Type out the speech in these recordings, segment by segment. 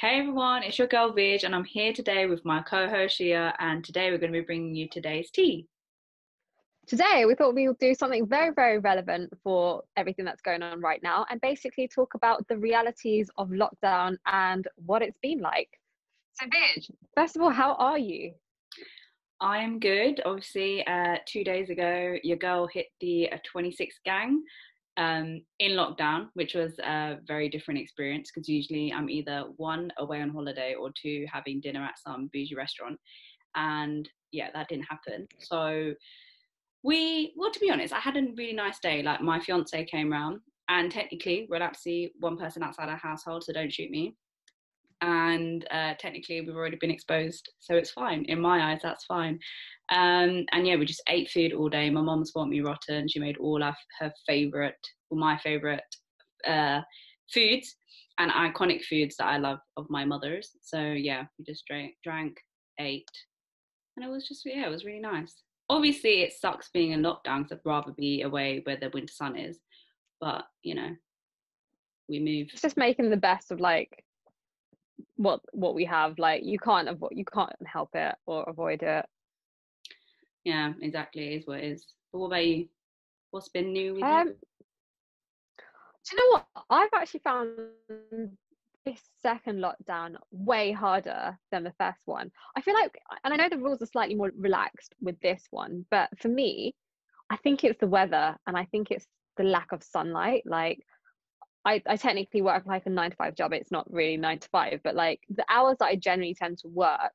Hey everyone, it's your girl Vij, and I'm here today with my co-host Shia, and today we're going to be bringing you today's tea. Today, we thought we would do something very, very relevant for everything that's going on right now and basically talk about the realities of lockdown and what it's been like. So, Vij, first of all, how are you? I am good. Obviously, uh, two days ago, your girl hit the uh, 26 gang um, in lockdown, which was a very different experience because usually I'm either one away on holiday or two having dinner at some bougie restaurant. And yeah, that didn't happen. So we, well, to be honest, I had a really nice day. Like my fiance came round, and technically we're allowed to see one person outside our household, so don't shoot me. And uh, technically we've already been exposed, so it's fine. In my eyes, that's fine. Um, and yeah, we just ate food all day. My mum bought me rotten. She made all of her favorite, or my favorite, uh, foods and iconic foods that I love of my mother's. So yeah, we just drank, drank, ate, and it was just yeah, it was really nice. Obviously, it sucks being in lockdown because I'd rather be away where the winter sun is, but you know, we move. It's just making the best of like what what we have. Like you can't avoid, you can't help it or avoid it yeah, exactly. is what it is. But what about you? What's been new with um, you? Do you know what? I've actually found this second lockdown way harder than the first one. I feel like, and I know the rules are slightly more relaxed with this one, but for me, I think it's the weather and I think it's the lack of sunlight. Like, I, I technically work like a nine to five job. It's not really nine to five, but like the hours that I generally tend to work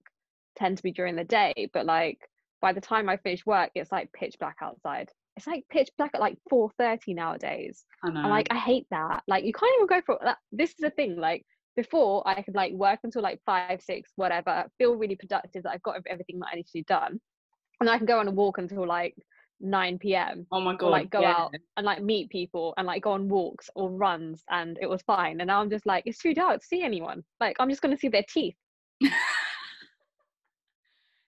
tend to be during the day. But like by the time I finish work, it's like pitch black outside. It's like pitch black at like 4:30 nowadays. I know. And like I hate that. Like you can't even go for that. This is the thing. Like before, I could like work until like five, six, whatever. Feel really productive that I've got everything that I need to do done, and I can go on a walk until like 9 p.m. Oh my god! Or, like go yeah. out and like meet people and like go on walks or runs, and it was fine. And now I'm just like, it's too dark to see anyone. Like I'm just gonna see their teeth.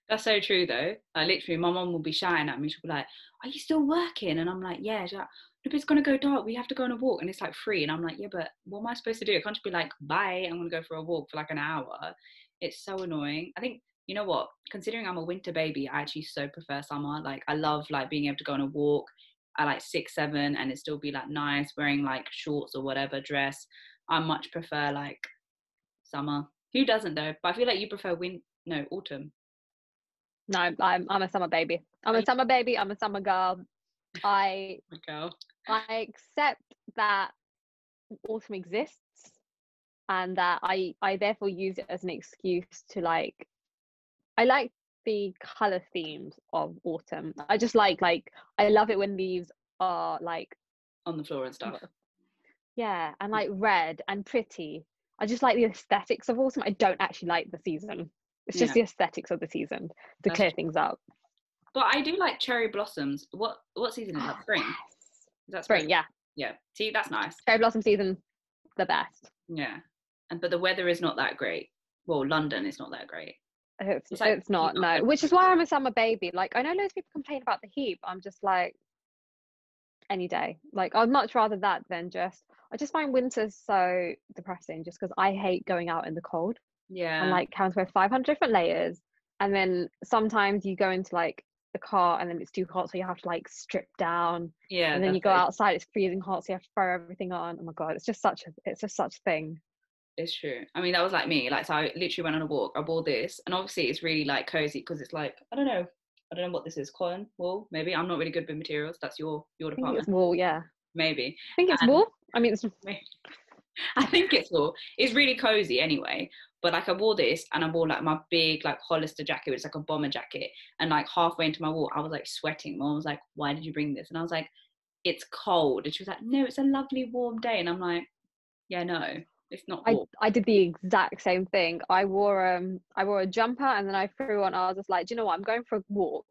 That's so true though. Like literally, my mom will be shouting at me. She'll be like, "Are you still working?" And I'm like, "Yeah." She's like, "If it's gonna go dark, we have to go on a walk." And it's like free. And I'm like, "Yeah, but what am I supposed to do? I can't just be like, bye. I'm gonna go for a walk for like an hour." It's so annoying. I think you know what? Considering I'm a winter baby, I actually so prefer summer. Like I love like being able to go on a walk at like six, seven, and it still be like nice, wearing like shorts or whatever dress. I much prefer like summer. Who doesn't though? But I feel like you prefer win no autumn. No, I'm I'm a summer baby. I'm a summer baby. I'm a summer girl. I girl. I accept that autumn exists and that I I therefore use it as an excuse to like I like the color themes of autumn. I just like like I love it when leaves are like on the floor and stuff. Yeah, and like red and pretty. I just like the aesthetics of autumn. I don't actually like the season. It's just Yeah. the aesthetics of the season to That's clear true. things up. But I do like cherry blossoms. What what season is that? Ah, spring. Yes. Is that Spring, yeah. Yeah. See, that's nice. Cherry blossom season, the best. Yeah. And but the weather is not that great. Well, London is not that great. It's, It's like it's not, no. Which is why I'm a summer baby. Like, I know loads of people complain about the heat, but I'm just like, any day. Like, I'd much rather that than just, I just find winter so depressing just because I hate going out in the cold Yeah. and like having to wear 500 different layers. And then sometimes you go into like the car and then it's too hot, so you have to like strip down. yeah. and then you go outside, it's freezing hot, so you have to throw everything on. Oh my god, it's just such a, it's just such a thing. It's true. I mean, that was like me. Like, so I literally went on a walk. I wore this, and obviously it's really like cozy because it's like I don't know. I don't know what this is. Cotton wool, maybe. I'm not really good with materials. That's your your I think it's department. wool, yeah. Maybe. I think it's And- wool. I mean, it's I think it's wool. It's really cozy anyway. But like I wore this and I wore like my big like Hollister jacket, which is like a bomber jacket. And like halfway into my walk, I was like sweating. Mom was like, "Why did you bring this?" And I was like, "It's cold." And she was like, "No, it's a lovely warm day." And I'm like, "Yeah, no, it's not I. I did the exact same thing. I wore um I wore a jumper and then I threw on. I was just like, do you know what? I'm going for a walk,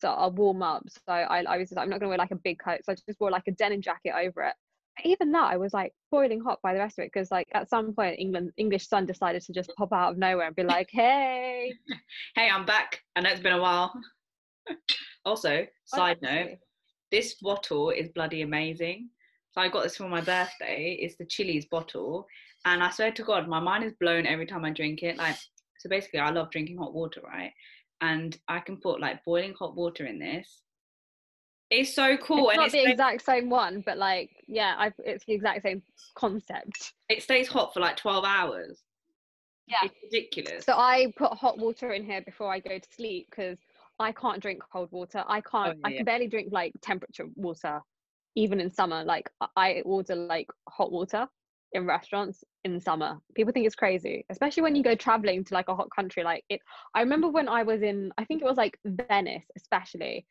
so I'll warm up. So I, I was just, I'm not gonna wear like a big coat, so I just wore like a denim jacket over it. Even that, I was like boiling hot by the rest of it because like at some point England English sun decided to just pop out of nowhere and be like, hey. hey, I'm back. I know it's been a while. also, side note, this bottle is bloody amazing. So I got this for my birthday. It's the Chilly's bottle, and I swear to God, my mind is blown every time I drink it. Like, so basically, I love drinking hot water, right? And I can put like boiling hot water in this. It's so cool, it's and not it's the exact same one, but like, yeah, I, it's the exact same concept. it stays hot for like twelve hours. Yeah. it's ridiculous. So I put hot water in here before I go to sleep because I can't drink cold water. I can't. Oh, I can barely drink like temperature water, even in summer. Like I order like hot water in restaurants in summer. People think it's crazy, especially when you go traveling to like a hot country. Like it. I remember when I was in. I think it was like Venice, especially.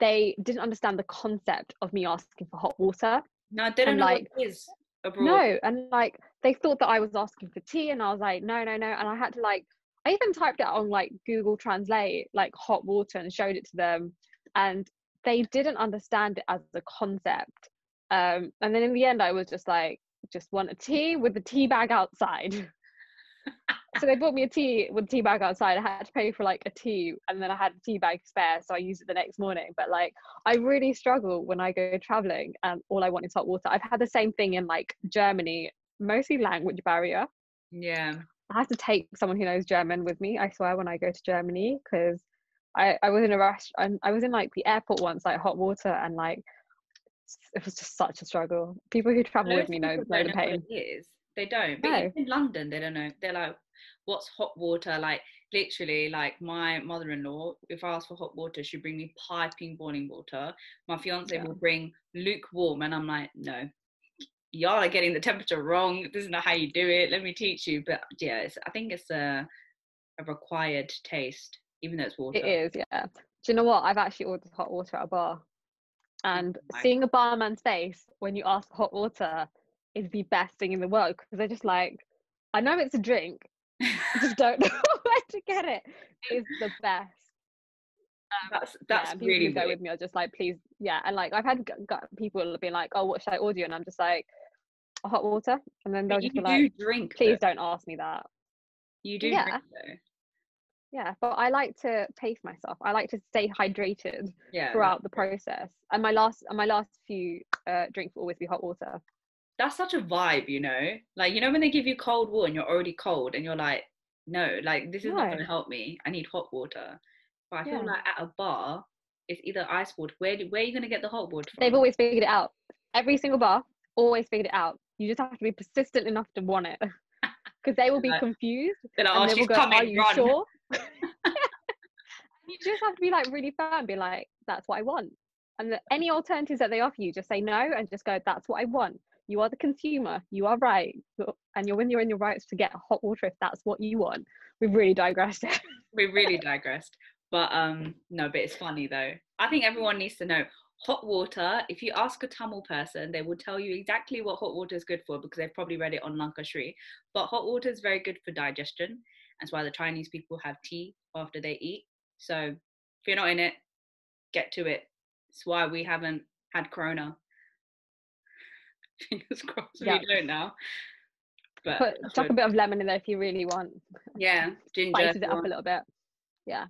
They didn't understand the concept of me asking for hot water. no, they don't and, know like, what it is abroad. No, and like they thought that I was asking for tea, and I was like, no, no, no, and I had to like, I even typed it on like Google Translate, like hot water, and showed it to them, and they didn't understand it as a concept. Um, and then in the end, I was just like, just want a tea with the tea bag outside. so they bought me a tea with a tea bag outside. I had to pay for like a tea, and then I had a tea bag spare, so I used it the next morning. But like, I really struggle when I go traveling, and all I want is hot water. I've had the same thing in like Germany, mostly language barrier. Yeah, I have to take someone who knows German with me. I swear when I go to Germany, because I I was in a restaurant. I was in like the airport once, like hot water, and like it was just such a struggle. People who travel with me know know the know pain. it is. They don't. But No. in London, they don't know. They're like, "What's hot water?" Like literally, like my mother-in-law, if I ask for hot water, she'd bring me piping boiling water. My fiance Yeah. will bring lukewarm, and I'm like, "No, y'all are getting the temperature wrong. This is not how you do it. Let me teach you." But yeah, it's, I think it's a a required taste, even though it's water. It is, yeah. Do you know what? I've actually ordered hot water at a bar, Mm, and my seeing a barman's face when you ask for hot water is the best thing in the world because they're just like, I know it's a drink, I just don't know where to get it. It's the best. Um, that's that's and people really who go weird. with me are just like, please, yeah. And like I've had g- g- people being like, oh, what should I order you? And I'm just like, hot water, and then they'll But just you be like, drink. please though. don't ask me that. You do Yeah. drink though. Yeah, but I like to pace myself. I like to stay hydrated Yeah. throughout the process. And my last and my last few uh, drinks will always be hot water. that's such a vibe, you know. Like you know when they give you cold water and you're already cold and you're like, no, like this is not going to help me. I need hot water. But I feel Yeah. like at a bar, it's either ice water. Where where are you going to get the hot water from? They've always figured it out. Every single bar always figured it out. You just have to be persistent enough to want it. Because they will be Like, confused like, and oh, they will go, coming. Are you run. sure? you just have to be like really firm, be like, That's what I want. And any alternatives that they offer you, just say no and just go, That's what I want. You are the consumer. You are right. And you're when you're in your rights to get hot water if that's what you want. We've really digressed. we really digressed. But um, no, but it's funny though. I think everyone needs to know hot water. If you ask a Tamil person, they will tell you exactly what hot water is good for because they've probably read it on Lankasri. But hot water is very good for digestion. That's why the Chinese people have tea after they eat. So if you're not in it, get to it. It's why we haven't had Corona. Fingers crossed Yeah. we don't now. But Put chuck a bit of lemon in there if you really want. yeah, ginger. Spices it up a little bit. Yeah.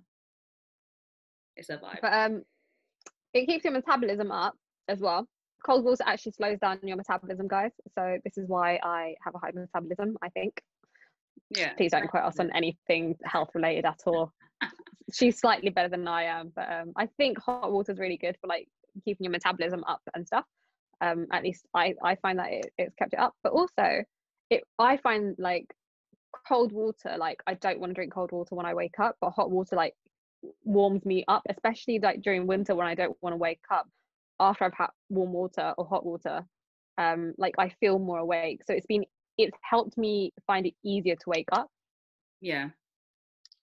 It's a vibe. But um, it keeps your metabolism up as well. Cold water actually slows down your metabolism, guys. So this is why I have a high metabolism. I think. Yeah. Please don't quote us on anything health related at all. She's slightly better than I am, but um, I think hot water is really good for like keeping your metabolism up and stuff. Um, at least I I find that it, it's kept it up. But also, it I find like cold water like I don't want to drink cold water when I wake up, but hot water like warms me up, especially like during winter when I don't want to wake up after I've had warm water or hot water. Um, like I feel more awake. So it's been it's helped me find it easier to wake up. Yeah.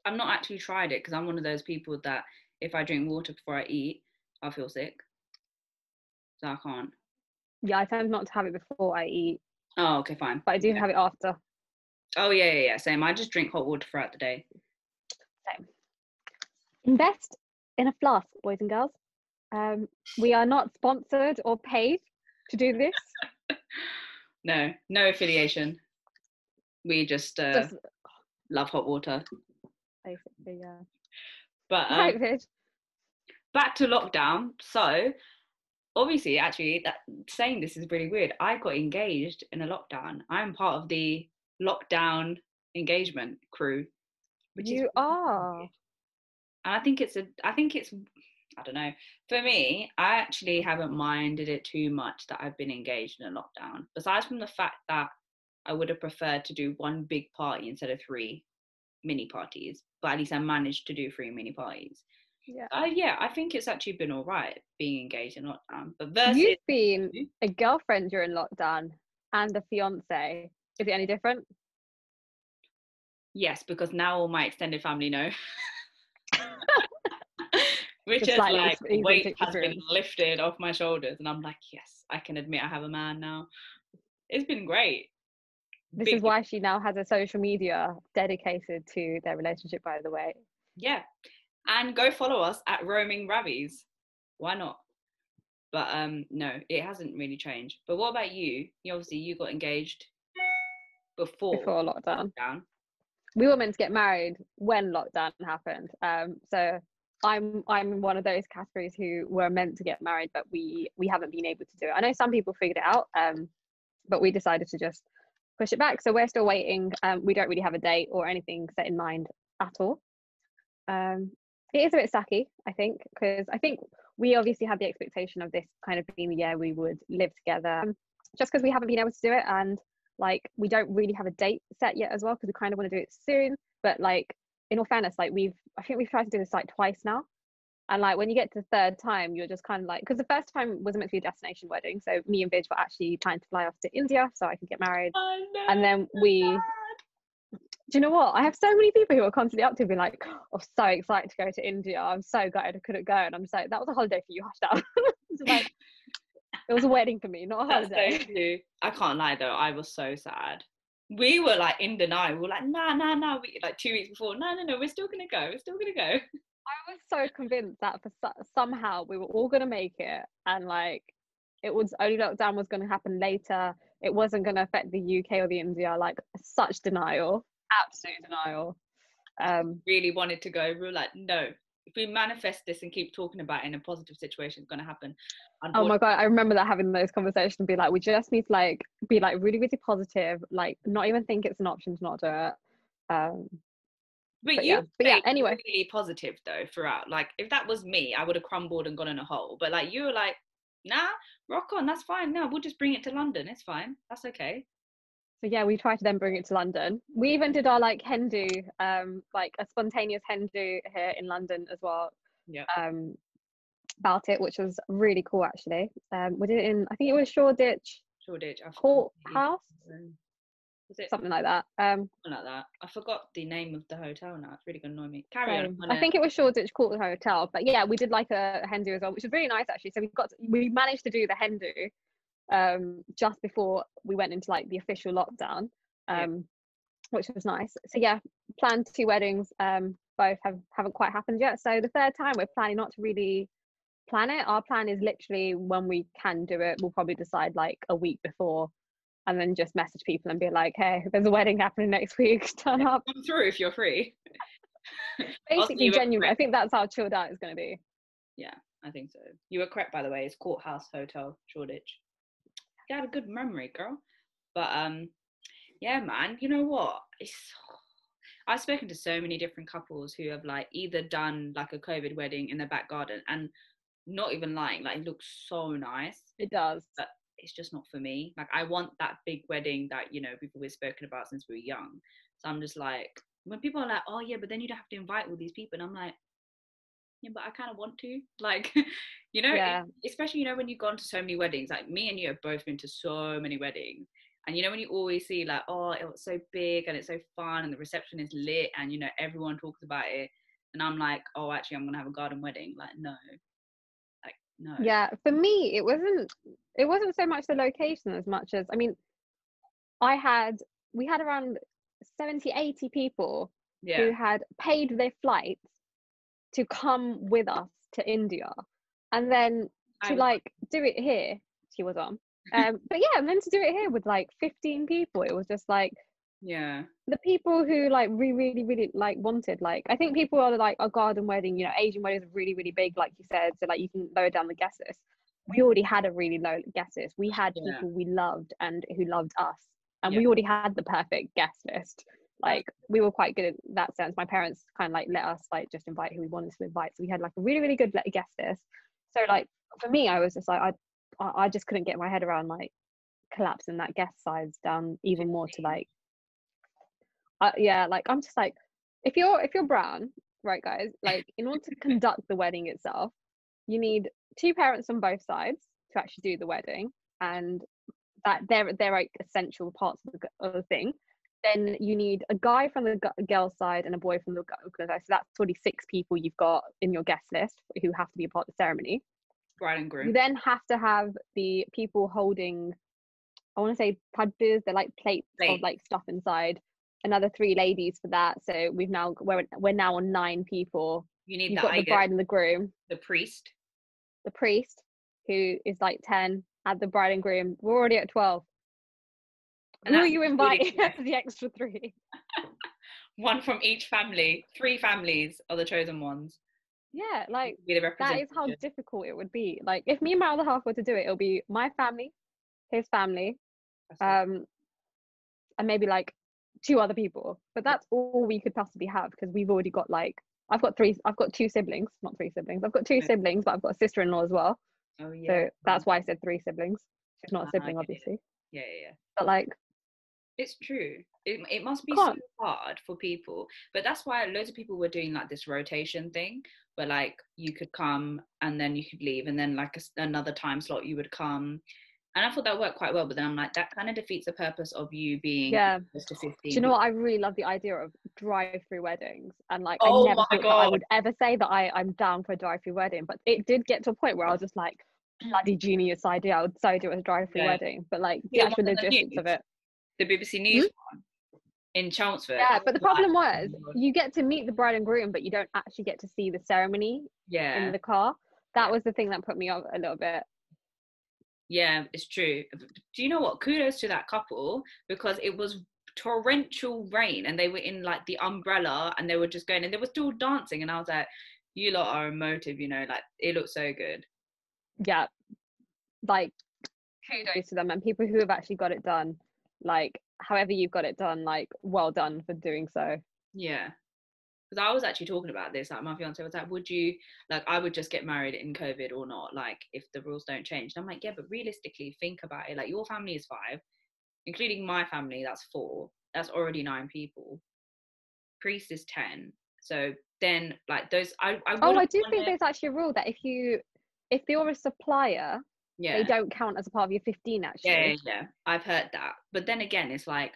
I've not actually tried it because I'm one of those people that if I drink water before I eat, I feel sick. So I can't. Yeah, I tend not to have it before I eat, Oh, okay, fine. but I do Yeah. have it after. Oh, yeah, yeah, yeah. Same. I just drink hot water throughout the day. Same. Invest in a flask, boys and girls. Um, we are not sponsored or paid to do this. No, no affiliation. We just, uh, Just love hot water. basically, yeah. But um, Right, Vid. back to lockdown. So, obviously, actually, that saying this is really weird. I got engaged in a lockdown. I'm part of the lockdown engagement crew. Which You is are. and I think it's a I think it's I don't know. For me, I actually haven't minded it too much that I've been engaged in a lockdown. Besides from the fact that I would have preferred to do one big party instead of three mini parties, but at least I managed to do three mini parties. Yeah. Uh, yeah, I think it's actually been all right being engaged in lockdown. But versus You've been a girlfriend during lockdown and a fiance. Is it any different? yes, because now all my extended family know. Which is like weight has been lifted off my shoulders, and I'm like, yes, I can admit I have a man now. It's been great. This Big- is why she now has a social media dedicated to their relationship, by the way. yeah, and go follow us at Roaming Ravies. Why not? But um, no, it hasn't really changed. But what about you? You obviously you got engaged before, Before lockdown. lockdown. we were meant to get married when lockdown happened. Um, so I'm I'm one of those categories who were meant to get married, but we we haven't been able to do it. I know some people figured it out, um, but we decided to just push it back. So we're still waiting. Um, we don't really have a date or anything set in mind at all. Um, it is a bit sucky, I think, because I think we obviously had the expectation of this kind of being the year we would live together. Um, just because we haven't been able to do it, and like we don't really have a date set yet as well, because we kind of want to do it soon. But like in all fairness, like we've I think we've tried to do this like twice now. And like when you get to the third time, you're just kind of like because the first time was meant to be a destination wedding. So me and Vij were actually planning to fly off to India so I could get married. Oh, I know. And then we do you know what? I have so many people who are constantly up to being like, oh so excited to go to India. I'm so gutted I couldn't go. And I'm just like, that was a holiday for you, hush. It's like it was a wedding for me, not a holiday. so. I can't lie though, I was so sad. We were like in denial. We were like, nah, nah, nah. We, like two weeks before, no, no, no, we're still gonna go. We're still gonna go. I was so convinced that for so- somehow we were all gonna make it, and like it was only lockdown was gonna happen later. It wasn't gonna affect the UK or the India. Like such denial, absolute denial. Um, Really wanted to go. We were like, no. If we manifest this and keep talking about it in a positive situation, it's gonna happen. oh my god, I remember that having those conversations. and Be like, we just need to like be like really, really positive. Like not even think it's an option to not do it. Um, But, but you yeah, but yeah, anyway. really positive though throughout. Like if that was me, I would have crumbled and gone in a hole. But like you were like, nah, rock on, that's fine. No, we'll just bring it to London. It's fine. That's okay. So yeah, we tried to then bring it to London. We even did our like hen do, um, like a spontaneous hen do here in London as well. Yeah. Um, about it, which was really cool actually. Um, we did it in I think it was Shoreditch Shoreditch. I Court House, Was it something like that. Um, something like that? I forgot the name of the hotel now. It's really gonna annoy me. Carry same. on. I think it was Shoreditch Court Hotel, but yeah, we did like a hen do as well, which was really nice actually. So we got we managed to do the hen do, um, just before we went into like the official lockdown. Yeah. Um, which was nice. So yeah, planned two weddings. Um, both have haven't quite happened yet. So the third time we're planning not to really plan it. Our plan is literally when we can do it, we'll probably decide like a week before, and then just message people and be like, hey, there's a wedding happening next week. Turn up. come through if you're free. Basically, genuine. I think that's how chilled out it's going to be. Yeah, I think so. You were correct, by the way. It's Courthouse Hotel, Shoreditch. You had a good memory, girl. But um, yeah, man. You know what? It's I've spoken to so many different couples who have like either done like a COVID wedding in their back garden and not even lying, like it looks so nice. It does. But it's just not for me. Like I want that big wedding that you know people we've always spoken about since we were young. So I'm just like when people are like, oh yeah, but then you'd have to invite all these people, and I'm like, yeah, but I kind of want to. Like, you know, Yeah. especially you know when you've gone to so many weddings. Like me and you have both been to so many weddings, and you know when you always see like, oh, it was so big and it's so fun, and the reception is lit, and you know everyone talks about it, and I'm like, oh, actually, I'm gonna have a garden wedding. Like, no, like no. yeah for me it wasn't it wasn't so much the location as much as i mean i had we had around 70 80 people yeah, who had paid their flights to come with us to india and then to like do it here she was on um but yeah and then to do it here with like 15 people it was just like yeah, the people who like we really really like wanted like i think people are like a garden wedding you know asian weddings are really really big like you said so like you can lower down the guest list we already had a really low guest list we had Yeah. people we loved and who loved us and Yeah. we already had the perfect guest list. Like we were quite good in that sense. My parents kind of like let us like just invite who we wanted to invite, so we had like a really really good le- guest list. So like for me, I was just like I I I just couldn't get my head around like collapsing that guest size down even more to like uh, yeah like i'm just like if you're if you're brown right guys like in order to conduct the wedding itself you need two parents on both sides to actually do the wedding and that they're they're like essential parts of the, of the thing then you need a guy from the girl side and a boy from the girl side so that's already six people you've got in your guest list who have to be a part of the ceremony Bride and groom. you then have to have the people holding, I want to say padbis, they're like plates of like stuff inside. Another three ladies for that. So we've now we're we're now on nine people. you need You've the, got the bride and the groom, the priest. the priest, who is like ten, and the bride and groom. We're already at twelve. And Who are you inviting for the extra three? One from each family. Three families are the chosen ones. Yeah, like that is how difficult it would be. Like if me and my other half were to do it, it'll be my family, his family, um and maybe like two other people but that's all we could possibly have because we've already got like i've got three i've got two siblings not three siblings i've got two Yeah. siblings but i've got a sister-in-law as well oh yeah. so that's why i said three siblings she's not Ah, a sibling okay. obviously Yeah, yeah, yeah. but like It's true. It, it must be so hard for people. But that's why loads of people were doing like this rotation thing where like you could come and then you could leave and then like a another time slot you would come. And I thought that worked quite well. But then I'm like, that kind of defeats the purpose of you being Yeah. close to 15. do you know what i really love the idea of drive-through weddings and like Oh i never thought i would ever say that i i'm down for a drive-through wedding but it did get to a point where i was just like mm. bloody genius idea i would so do a drive-through Yeah. wedding but like the Yeah, actual logistics of it The BBC News hmm? one in Chelmsford. Yeah, but the problem was you get to meet the bride and groom, but you don't actually get to see the ceremony yeah. in the car. That was the thing that put me off a little bit. Yeah, it's true. Do you know what? Kudos to that couple because it was torrential rain and they were in like the umbrella and they were just going and they were still dancing and I was like, you lot are emotive, you know, like it looks so good. Yeah, like kudos to them and people who have actually got it done. Like, however you've got it done, like, well done for doing so. Yeah. Because I was actually talking about this, like my fiance was like, would you, like, I would just get married in COVID or not, like, if the rules don't change. And I'm like, yeah, but realistically, think about it. Like, your family is five, including my family, that's four. That's already nine people. Priest is 10. So then, like, those, I, I Oh, I do think there's actually a rule that if you if you're a supplier, yeah. they don't count as a part of your 15 actually. Yeah, yeah, yeah. I've heard that. But then again, it's like,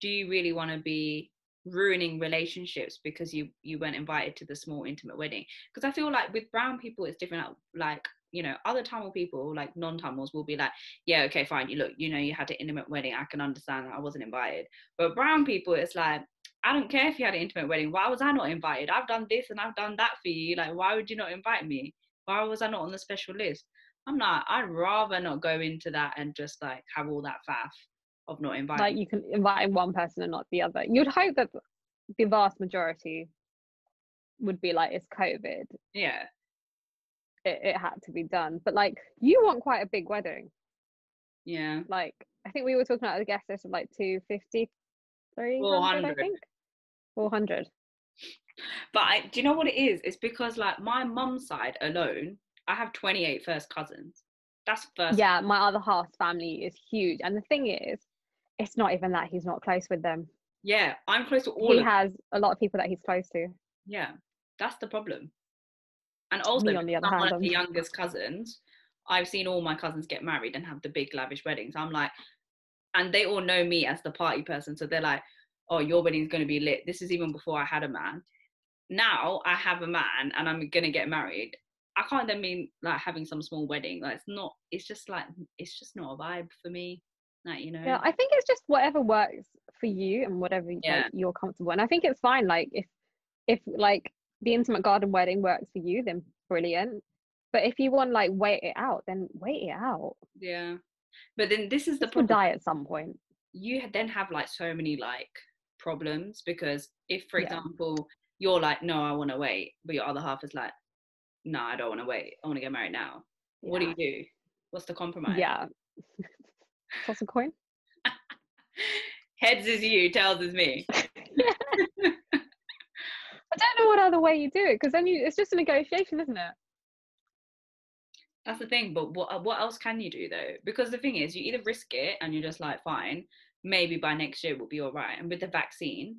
do you really want to be ruining relationships because you you weren't invited to the small intimate wedding? Because I feel like with brown people, it's different. Like you know, other Tamil people, like non-Tamils, will be like, yeah, okay, fine. You look, you know, you had an intimate wedding. I can understand that I wasn't invited. But brown people, it's like. I don't care if you had an intimate wedding. Why was I not invited? I've done this and I've done that for you. Like, why would you not invite me? Why was I not on the special list? I'm not. I'd rather not go into that and just like have all that faff of not inviting. Like you can invite one person and not the other. You'd hope that the vast majority would be like, it's COVID. yeah, It, it had to be done. But like, you want quite a big wedding. yeah. Like, I think we were talking about the guest list of like 250, 300, I think. 400. But I, do you know what it is? It's because like my mum's side alone, I have 28 first cousins. That's first. Yeah, my other half's family is huge. And the thing is, it's not even that he's not close with them. Yeah, I'm close to all He has a lot of people that he's close to. Yeah, that's the problem. And also, Me, on the other hand, the youngest cousins. I've seen all my cousins get married and have the big lavish weddings. I'm like, and they all know me as the party person, so they're like, "Oh, your wedding's going to be lit." This is even before I had a man. Now I have a man and I'm going to get married. I can't then mean like having some small wedding. Like it's not. It's just like it's just not a vibe for me. Like you know. Yeah, I think it's just whatever works for you and whatever Yeah. like, you're comfortable. And I think it's fine. Like if if like the intimate garden wedding works for you, then brilliant. But if you want like wait it out, then wait it out. yeah. But then this is the problem. die at some point. you then have like so many like problems because if for Yeah. example you're like no i want to wait but your other half is like no i don't want to wait i want to get married now what do you do what's the compromise Yeah. Toss a coin. Heads is you, tails is me. I don't know what other way you do it because then you, it's just a negotiation, isn't it? That's the thing, but what uh, what else can you do though? Because the thing is, you either risk it and you're just like, fine, maybe by next year we'll be all right. And with the vaccine,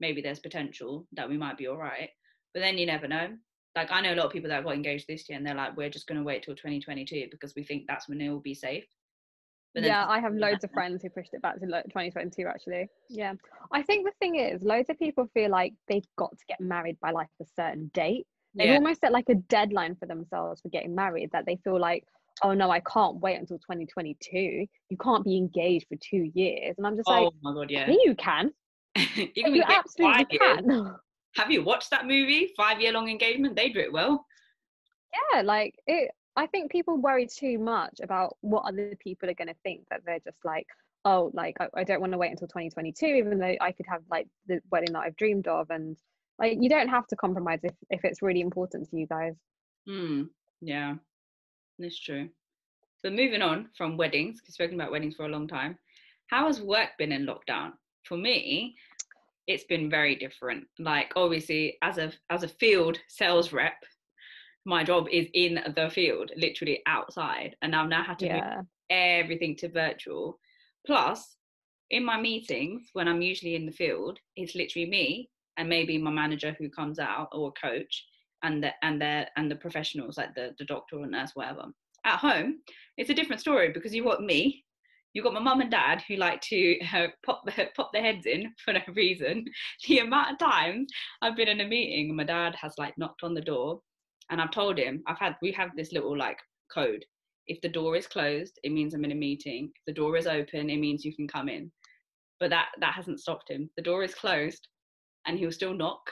maybe there's potential that we might be all right. But then you never know. Like I know a lot of people that got engaged this year and they're like, we're just gonna wait till 2022 because we think that's when it will be safe. But yeah, I have loads of friends who pushed it back to 2022 actually. Yeah. I think the thing is, loads of people feel like they've got to get married by like a certain date. They yeah. almost set like a deadline for themselves for getting married that they feel like, oh no, I can't wait until 2022. You can't be engaged for two years. And I'm just oh like, oh my God, yeah. you can. you, can you absolutely can. Have you watched that movie, Five Year Long Engagement? They do it well. Yeah, like it I think people worry too much about what other people are going to think that they're just like, oh, like I, I don't want to wait until 2022, even though I could have like the wedding that I've dreamed of. And like, you don't have to compromise if, if it's really important to you guys. Hmm. Yeah, that's true. But moving on from weddings, because we've spoken about weddings for a long time, how has work been in lockdown? For me, it's been very different. Like obviously, as a as a field sales rep, my job is in the field, literally outside, and I've now had to yeah. move everything to virtual. Plus, in my meetings, when I'm usually in the field, it's literally me and maybe my manager who comes out or coach and the and the and the professionals like the, the doctor or nurse, whatever. At home, it's a different story because you've got me, you've got my mum and dad who like to uh, pop pop their heads in for no reason. The amount of times I've been in a meeting my dad has like knocked on the door and I've told him I've had we have this little like code. If the door is closed, it means I'm in a meeting. If the door is open, it means you can come in. But that that hasn't stopped him. The door is closed, and he'll still knock.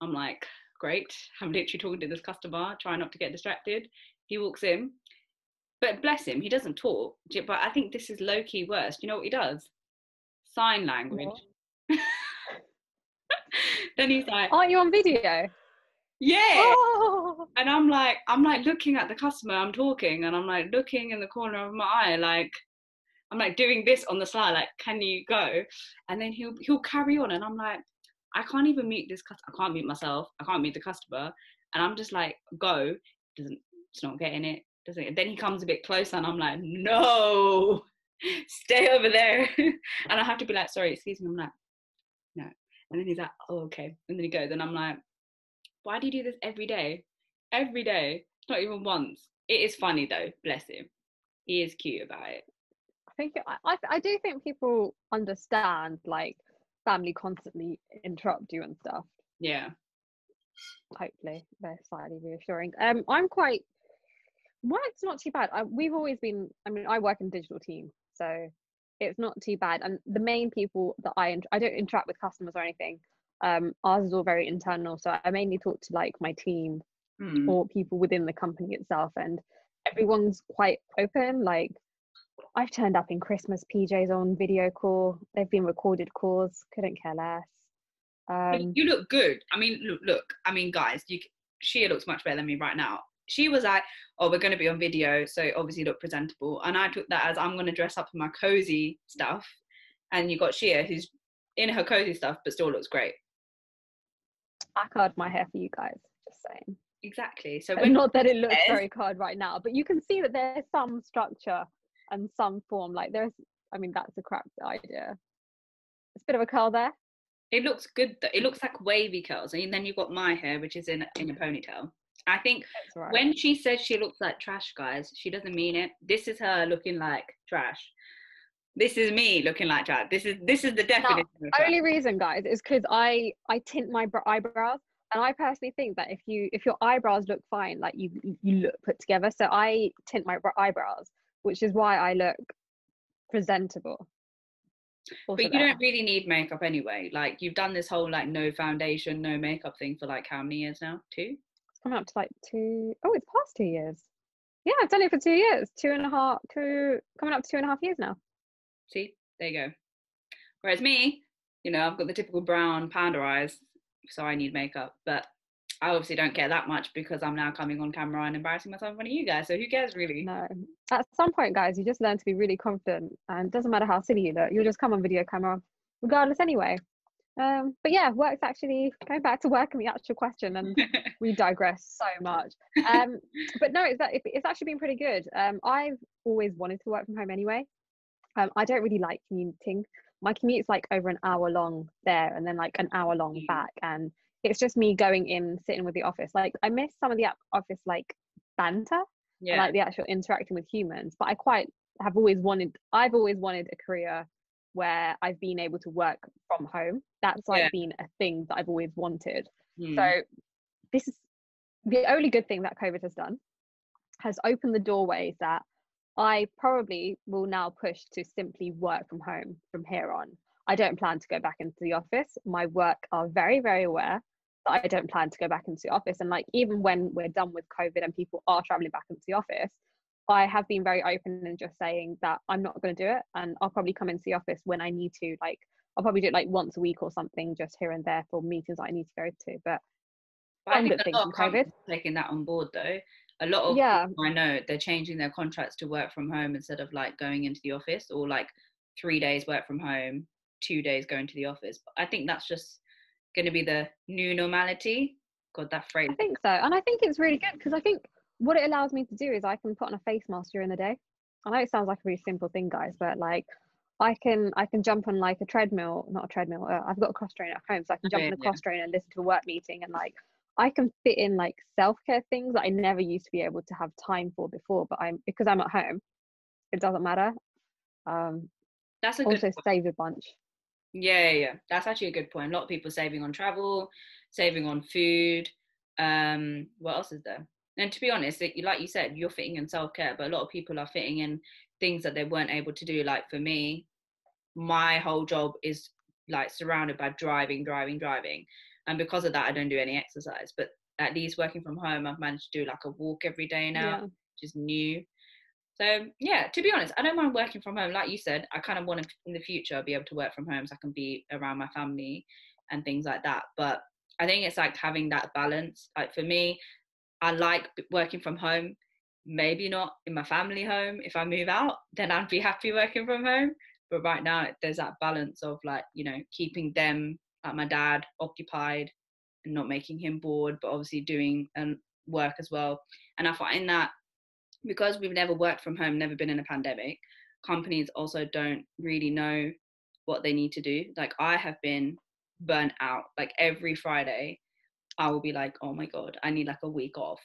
I'm like, great. I'm literally talking to this customer, trying not to get distracted. He walks in, but bless him, he doesn't talk. But I think this is low key worse. You know what he does? Sign language. then he's like, Aren't you on video? Yeah. Oh. And I'm like, I'm like looking at the customer, I'm talking, and I'm like looking in the corner of my eye, like I'm like doing this on the side, like, can you go? And then he'll he'll carry on, and I'm like, I can't even meet this. I can't meet myself. I can't meet the customer, and I'm just like, go. Doesn't. It's not getting it. Doesn't. It? Then he comes a bit closer, and I'm like, no, stay over there. and I have to be like, sorry, excuse me. I'm like, no. And then he's like, oh okay. And then he goes, and I'm like, why do you do this every day? Every day, not even once. It is funny though, bless him. He is cute about it. I think I I do think people understand like family constantly interrupt you and stuff. Yeah. Hopefully they're slightly reassuring. Um, I'm quite. Work's not too bad. I, we've always been. I mean, I work in digital team, so it's not too bad. And the main people that I I don't interact with customers or anything um, ours is all very internal. So I mainly talk to like my team mm. or people within the company itself, and everyone's quite open. Like I've turned up in Christmas PJs on video call. They've been recorded calls. Couldn't care less. Um, you look good. I mean, look, look. I mean, guys, you she looks much better than me right now. She was like, "Oh, we're going to be on video, so obviously look presentable." And I took that as I'm going to dress up in my cozy stuff. And you got Shia, who's in her cozy stuff, but still looks great. I card my hair for you guys. Just saying. Exactly. So we're not that it looks very card right now, but you can see that there's some structure and some form. Like there's, I mean, that's a crap idea. It's a bit of a curl there. It looks good. Though. It looks like wavy curls, and then you've got my hair, which is in in a ponytail. I think right. when she says she looks like trash, guys, she doesn't mean it. This is her looking like trash. This is me looking like trash. This is this is the definition. Now, only reason, guys, is because I I tint my eyebrows, and I personally think that if you if your eyebrows look fine, like you you look put together. So I tint my eyebrows, which is why I look presentable. Also but you there. don't really need makeup anyway. Like you've done this whole like no foundation, no makeup thing for like how many years now? Two. Coming up to like two. Oh, it's past two years. Yeah, I've done it for two years. Two and a half. Two coming up to two and a half years now. See, there you go. Whereas me, you know, I've got the typical brown panda eyes, so I need makeup. But I obviously don't care that much because I'm now coming on camera and embarrassing myself in front of you guys. So who cares really? No. At some point, guys, you just learn to be really confident, and it doesn't matter how silly you look. You'll just come on video camera, regardless anyway. Um, but yeah, work's actually going back to work and the actual question, and we digress so much. Um, but no, it's, it's actually been pretty good. Um, I've always wanted to work from home anyway. Um, I don't really like commuting. My commute's like over an hour long there, and then like an hour long mm. back, and it's just me going in, sitting with the office. Like I miss some of the office like banter, yeah. like the actual interacting with humans. But I quite have always wanted. I've always wanted a career where I've been able to work from home. That's like yeah. been a thing that I've always wanted. Mm. So this is the only good thing that COVID has done has opened the doorways that I probably will now push to simply work from home from here on. I don't plan to go back into the office. My work are very, very aware that I don't plan to go back into the office. And like even when we're done with COVID and people are traveling back into the office, I have been very open and just saying that I'm not going to do it, and I'll probably come into the office when I need to. Like I'll probably do it like once a week or something, just here and there for meetings that I need to go to. But, but I think a lot of COVID taking that on board though. A lot of yeah, I know they're changing their contracts to work from home instead of like going into the office or like three days work from home, two days going to the office. But I think that's just going to be the new normality. God, that phrase. I think so, and I think it's really good because I think what it allows me to do is I can put on a face mask during the day. I know it sounds like a really simple thing, guys, but like I can I can jump on like a treadmill, not a treadmill. Uh, I've got a cross trainer at home, so I can jump on a cross trainer and listen to a work meeting, and like I can fit in like self care things that I never used to be able to have time for before. But I'm because I'm at home, it doesn't matter. Um, That's a also save a bunch. Yeah, yeah, that's actually a good point. A lot of people saving on travel, saving on food. Um, what else is there? And to be honest, it, like you said, you're fitting in self care, but a lot of people are fitting in things that they weren't able to do. Like for me, my whole job is like surrounded by driving, driving, driving. And because of that, I don't do any exercise. But at least working from home, I've managed to do like a walk every day now, yeah. which is new. So yeah, to be honest, I don't mind working from home. Like you said, I kind of want to in the future be able to work from home so I can be around my family and things like that. But I think it's like having that balance. Like for me, I like working from home. Maybe not in my family home. If I move out, then I'd be happy working from home. But right now, there's that balance of like, you know, keeping them, like my dad, occupied and not making him bored, but obviously doing um, work as well. And I find that because we've never worked from home, never been in a pandemic, companies also don't really know what they need to do. Like I have been burnt out. Like every Friday, I will be like, oh my god, I need like a week off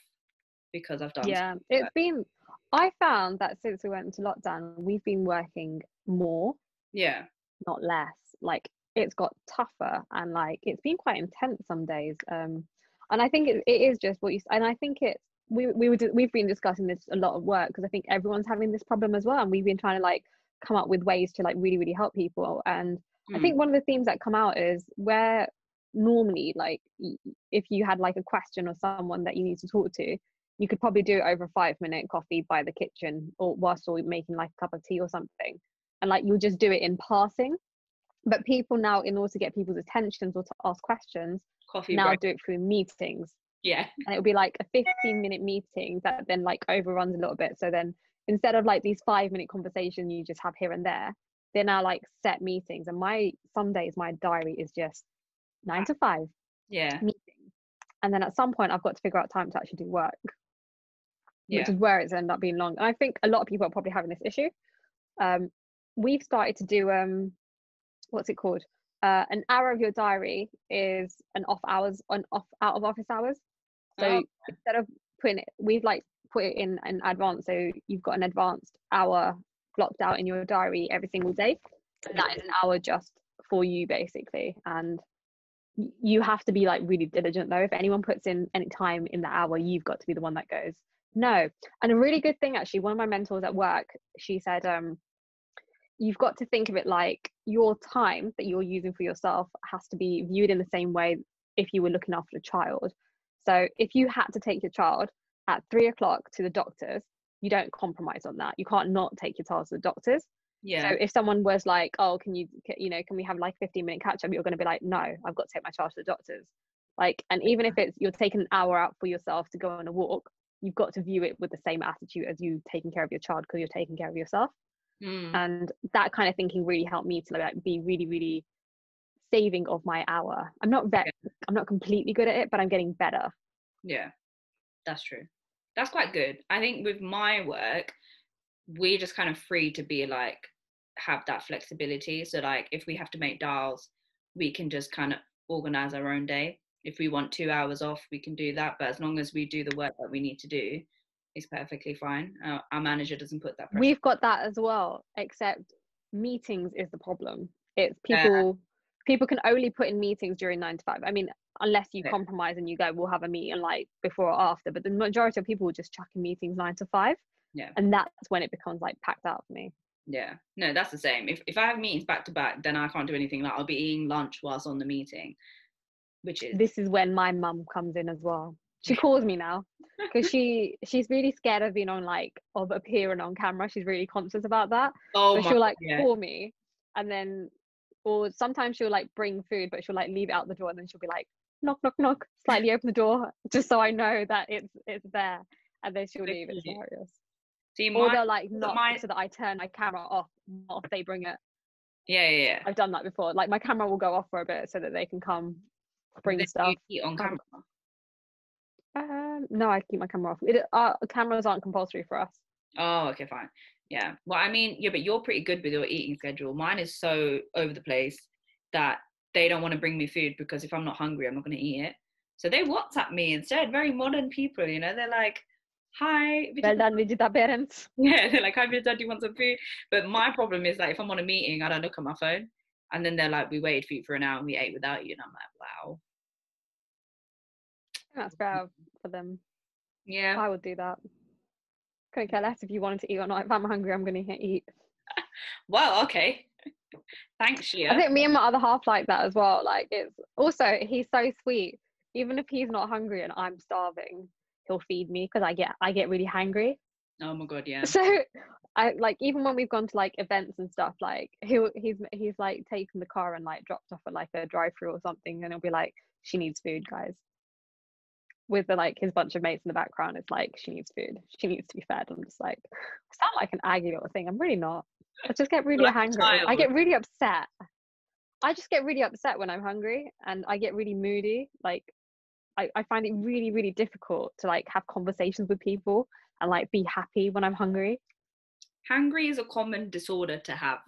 because I've done. Yeah, it's been. I found that since we went into lockdown, we've been working more. Yeah. Not less. Like it's got tougher and like it's been quite intense some days. Um, and I think it, it is just what you. And I think it's we we were we've been discussing this a lot of work because I think everyone's having this problem as well, and we've been trying to like come up with ways to like really really help people. And mm. I think one of the themes that come out is where normally like if you had like a question or someone that you need to talk to you could probably do it over a five minute coffee by the kitchen or whilst you're making like a cup of tea or something. And like you'll just do it in passing. But people now in order to get people's attentions or to ask questions coffee now break. do it through meetings. Yeah. And it'll be like a 15 minute meeting that then like overruns a little bit. So then instead of like these five minute conversations you just have here and there they're now like set meetings. And my some days my diary is just nine to five yeah meeting and then at some point i've got to figure out time to actually do work yeah. which is where it's ended up being long and i think a lot of people are probably having this issue um, we've started to do um what's it called uh, an hour of your diary is an off hours on off out of office hours so oh. instead of putting it we've like put it in an advance so you've got an advanced hour blocked out in your diary every single day and that is an hour just for you basically and you have to be like really diligent though. If anyone puts in any time in the hour you've got to be the one that goes. No. And a really good thing actually one of my mentors at work she said um you've got to think of it like your time that you're using for yourself has to be viewed in the same way if you were looking after a child. So if you had to take your child at three o'clock to the doctors you don't compromise on that. You can't not take your child to the doctors yeah so if someone was like oh can you you know can we have like 15 minute catch up you're going to be like no i've got to take my child to the doctors Like, and even if it's you're taking an hour out for yourself to go on a walk, you've got to view it with the same attitude as you taking care of your child because you're taking care of yourself. Mm. And that kind of thinking really helped me to like be really, really saving of my hour. I'm not ve- I'm not completely good at it, but I'm getting better. Yeah, that's true. That's quite good. I think with my work, we're just kind of free to be like have that flexibility. So like if we have to make dials, we can just kind of organize our own day. If we want two hours off, we can do that. But as long as we do the work that we need to do, it's perfectly fine. Uh, our manager doesn't put that pressure. We've got that as well, except meetings is the problem. It's people people can only put in meetings during nine to five. I mean, unless you Yeah. compromise and you go, we'll have a meeting like before or after. But the majority of people will just chuck in meetings nine to five. Yeah. And that's when it becomes like packed out for me. Yeah, no, that's the same. If if I have meetings back to back, then I can't do anything. Like I'll be eating lunch whilst on the meeting, which is This is when my mum comes in as well. She calls me now because she she's really scared of being on like of appearing on camera. She's really conscious about that. oh my she'll like yeah. call me and then or sometimes she'll like bring food but she'll like leave it out the door and then she'll be like knock knock knock slightly open the door just so I know that it's it's there and then she'll leave it's hilarious See, or they'll like not my- so that I turn my camera off if they bring it yeah, yeah, yeah. I've done that before like my camera will go off for a bit so that they can come bring Then stuff You eat on camera. um no I keep my camera off it, uh, cameras aren't compulsory for us Oh, okay, fine. Yeah. Well, I mean, yeah, but you're pretty good with your eating schedule. Mine is so over the place that they don't want to bring me food because if I'm not hungry, I'm not going to eat it. So they WhatsApp me instead. Very modern people, you know. They're like, "Hi, well done Vijita parents Yeah, they're like, hi, Vijay, do you want some food? But my problem is like, if I'm on a meeting, I don't look at my phone. And then they're like, we waited for you for an hour and we ate without you. And I'm like, wow. that's fair for them Yeah. I would do that couldn't care less if you wanted to eat or not if I'm hungry I'm gonna eat Well, okay. Thanks, I think me and my other half like that as well. Like it's also he's so sweet. Even if he's not hungry and I'm starving, he'll feed me because I get I get really hungry. Oh my God, yeah. So I like even when we've gone to like events and stuff, like he'll he's he's like taken the car and like dropped off at like a drive through or something, and he'll be like, "She needs food, guys." With the like his bunch of mates in the background, it's like she needs food. She needs to be fed. I'm just like, I sound like an aggy little thing. I'm really not. I just get really like a hungry. I get really upset. I just get really upset when I'm hungry and I get really moody. Like I, I find it really, really difficult to like have conversations with people and like be happy when I'm hungry. Hungry is a common disorder to have.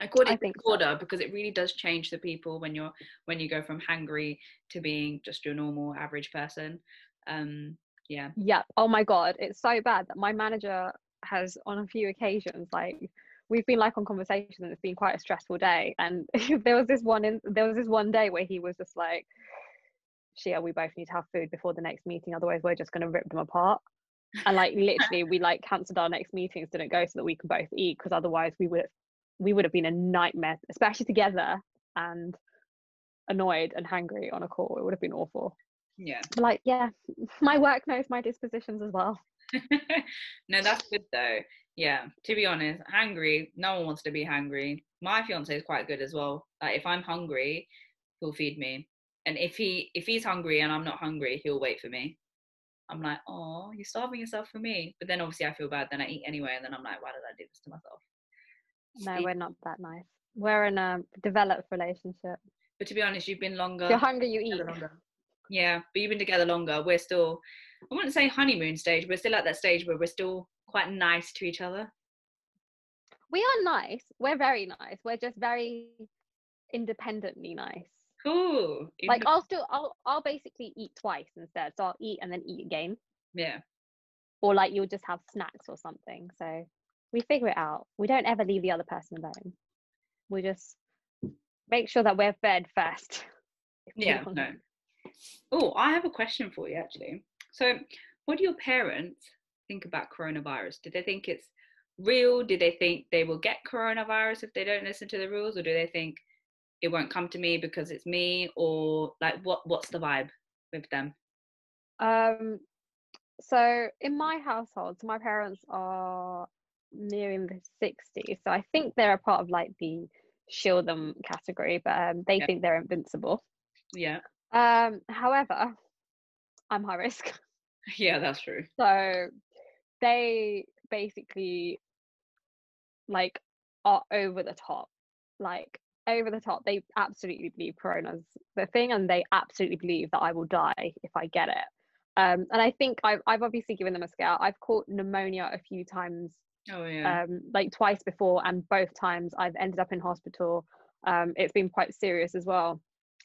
I call I it so. disorder because it really does change the people when you're when you go from hungry to being just your normal average person. Um, yeah. Yeah. Oh my god, it's so bad that my manager has on a few occasions like we've been like on conversations and it's been quite a stressful day and there was this one in there was this one day where he was just like Shia, we both need to have food before the next meeting otherwise we're just going to rip them apart and like literally we like cancelled our next meetings didn't go so that we can both eat because otherwise we would we would have been a nightmare especially together and annoyed and hangry on a call it would have been awful Yeah. but like yeah my work knows my dispositions as well no, that's good though. Yeah, to be honest, hungry, no one wants to be hungry. My fiance is quite good as well. Like if I'm hungry, he'll feed me. And if he if he's hungry and I'm not hungry, he'll wait for me. I'm like, oh, you're starving yourself for me. But then obviously I feel bad, then I eat anyway, and then I'm like, why did I do this to myself? No, See? we're not that nice. We're in a developed relationship. But to be honest, you've been longer. If you're hungry, you eat. longer. Yeah, but you've been together longer. We're still, I wouldn't say honeymoon stage, we're still at that stage where we're still quite nice to each other. We are nice. We're very nice. We're just very independently nice. Cool. Like I'll still I'll I'll basically eat twice instead. So I'll eat and then eat again. yeah. Or like you'll just have snacks or something. So we figure it out. We don't ever leave the other person alone. We just make sure that we're fed first. Yeah, no. Oh, I have a question for you actually. So, what do your parents think about coronavirus? Do they think it's real? Do they think they will get coronavirus if they don't listen to the rules, or do they think it won't come to me because it's me, or like what? What's the vibe with them? Um, so in my household, so my parents are nearing the 60s, so I think they're a part of like the shield them category, but um, they Yeah. think they're invincible. Yeah, Um, however, I'm high risk. Yeah, that's true. So they basically like are over the top. Like over the top. They absolutely believe corona's the thing and they absolutely believe that I will die if I get it. Um, and I think I've I've obviously given them a scare. I've caught pneumonia a few times Oh yeah. um, like twice before, and both times I've ended up in hospital. Um, it's been quite serious as well.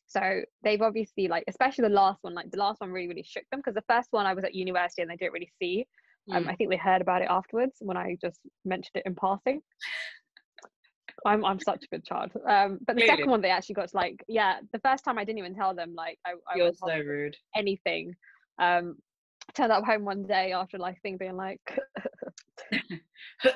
So they've obviously like, especially the last one, like the last one really really shook them because the first one I was at university and they didn't really see. Um, Mm. I think they heard about it afterwards when I just mentioned it in passing. I'm I'm such a good child. Um, but the second one they actually got to like, yeah, the first time I didn't even tell them like I, I You're was so rude. anything. Um, turned up home one day after like thing being like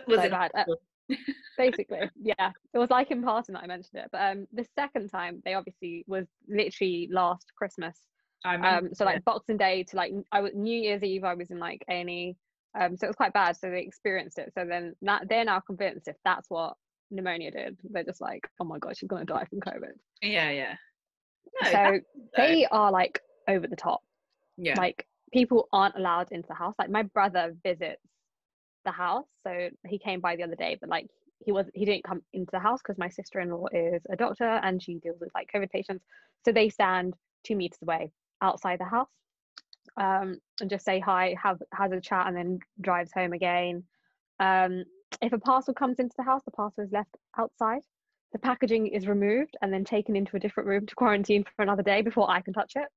Was so it? bad. Uh, basically yeah it was like in passing that i mentioned it but um the second time they obviously was literally last christmas I um so like boxing day to like i was new year's eve i was in like a um so it was quite bad so they experienced it so then that they're now convinced if that's what pneumonia did. They're just like oh my god she's gonna die from covid. Yeah, yeah. No, so they are like over the top. Yeah. like people aren't allowed into the house. Like my brother visits the house. So he came by the other day but like he was he didn't come into the house because my sister-in-law is a doctor and she deals with like covid patients. So they stand two meters away outside the house um and just say hi have has a chat and then drives home again. Um if a parcel comes into the house the parcel is left outside. The packaging is removed and then taken into a different room to quarantine for another day before i can touch it.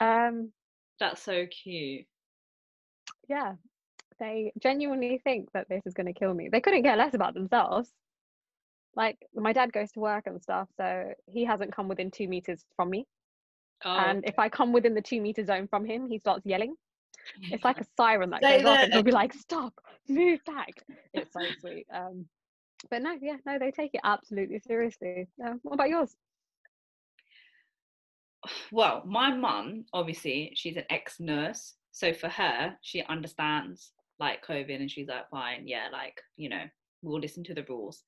Um That's so cute. yeah. They genuinely think that this is going to kill me. They couldn't care less about themselves. Like my dad goes to work and stuff so he hasn't come within two meters from me. Oh, and if i come within the two meter zone from him he starts yelling it's like a siren that goes off and he'll be like stop move back it's so sweet um but no yeah no they take it absolutely seriously uh, what about yours well, my mum, obviously, she's an ex nurse. So for her, she understands like COVID and she's like, fine, yeah, like, you know, we'll listen to the rules.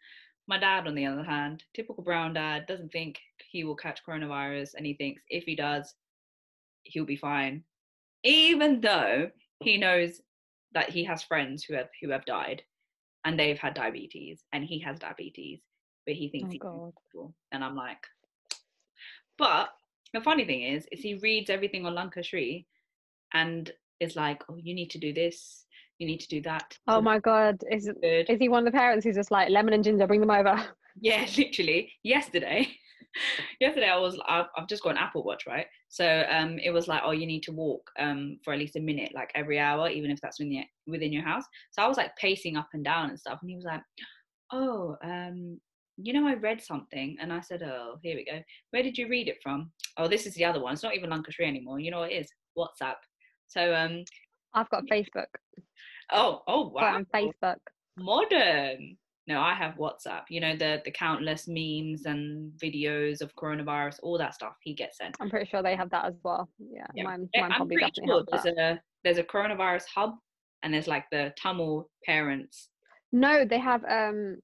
My dad, on the other hand, typical brown dad, doesn't think he will catch coronavirus and he thinks if he does, he'll be fine. Even though he knows that he has friends who have who have died and they've had diabetes and he has diabetes, but he thinks oh he's invincible. And I'm like, but the funny thing is, is he reads everything on Lankasri and is like, oh, you need to do this, you need to do that. oh my god is Good. is he one of the parents who's just like lemon and ginger bring them over Yeah, literally. Yesterday, yesterday I was I've, I've just got an Apple Watch, right? So um, it was like, oh, you need to walk um for at least a minute, like every hour, even if that's within within your house. So I was like pacing up and down and stuff, and he was like, oh, um, you know, I read something, and I said, oh, here we go. Where did you read it from? Oh, this is the other one. It's not even Lankasri anymore. You know what it is? WhatsApp. So um, i've got facebook oh, oh, Got wow, on facebook modern. No, I have WhatsApp. You know the the countless memes and videos of coronavirus, all that stuff. He gets sent. I'm pretty sure they have that as well. Yeah, Yeah. mine, Eh, mine I'm probably pretty sure there's that. a there's a coronavirus hub, and there's like the Tamil parents. No, they have um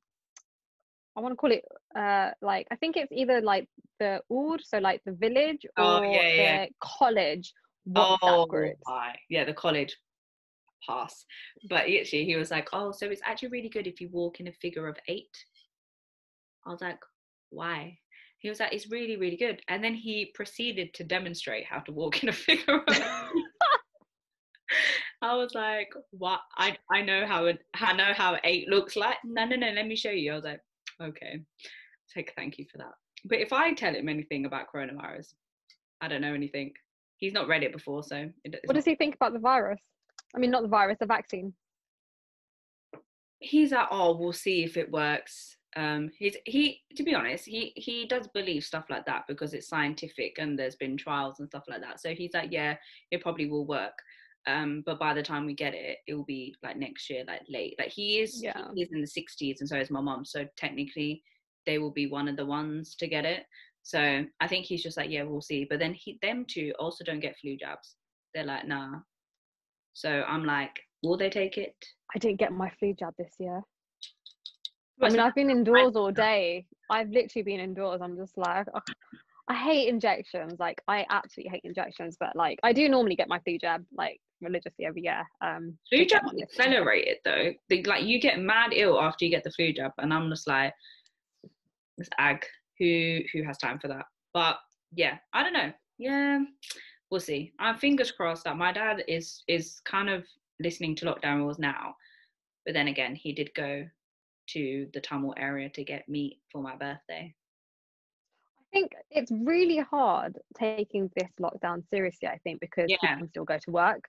I want to call it uh like I think it's either like the Oud, so like the village Oh, or yeah, yeah. the college WhatsApp oh, groups. my. yeah, the college pass. But actually, he was like, "Oh, so it's actually really good if you walk in a figure of eight. I was like, "Why?" He was like, "It's really, really good." And then he proceeded to demonstrate how to walk in a figure of eight. I was like, "What? I I know how it I know how eight looks like." No, no, no. Let me show you. I was like, "Okay, take thank you for that." But if I tell him anything about coronavirus, I don't know anything. He's not read it before, so it, What does he think about the virus? I mean, not the virus, the vaccine. he's like, "Oh, we'll see if it works." Um, he's he to be honest, he he does believe stuff like that because it's scientific and there's been trials and stuff like that. So he's like, "Yeah, it probably will work." Um, but by the time we get it, it will be like next year, like late. Like he is, Yeah. he is in the sixties, and so is my mom. So technically, they will be one of the ones to get it. So I think he's just like, yeah, we'll see. But then he, them two also don't get flu jabs. They're like, nah. So I'm like, will they take it? I didn't get my flu jab this year. I mean, I've been indoors all day. I've literally been indoors. I'm just like, ugh. I hate injections. Like I absolutely hate injections, but like I do normally get my flu jab like religiously every year. Um, flu jab accelerated though. Like you get mad ill after you get the flu jab, and I'm just like, this ag. Who who has time for that? But yeah, I don't know. Yeah, we'll see. I'm fingers crossed that my dad is is kind of listening to lockdown rules now, but then again, he did go to the Tamil area to get meat for my birthday. I think it's really hard taking this lockdown seriously. I think because yeah. people can still go to work,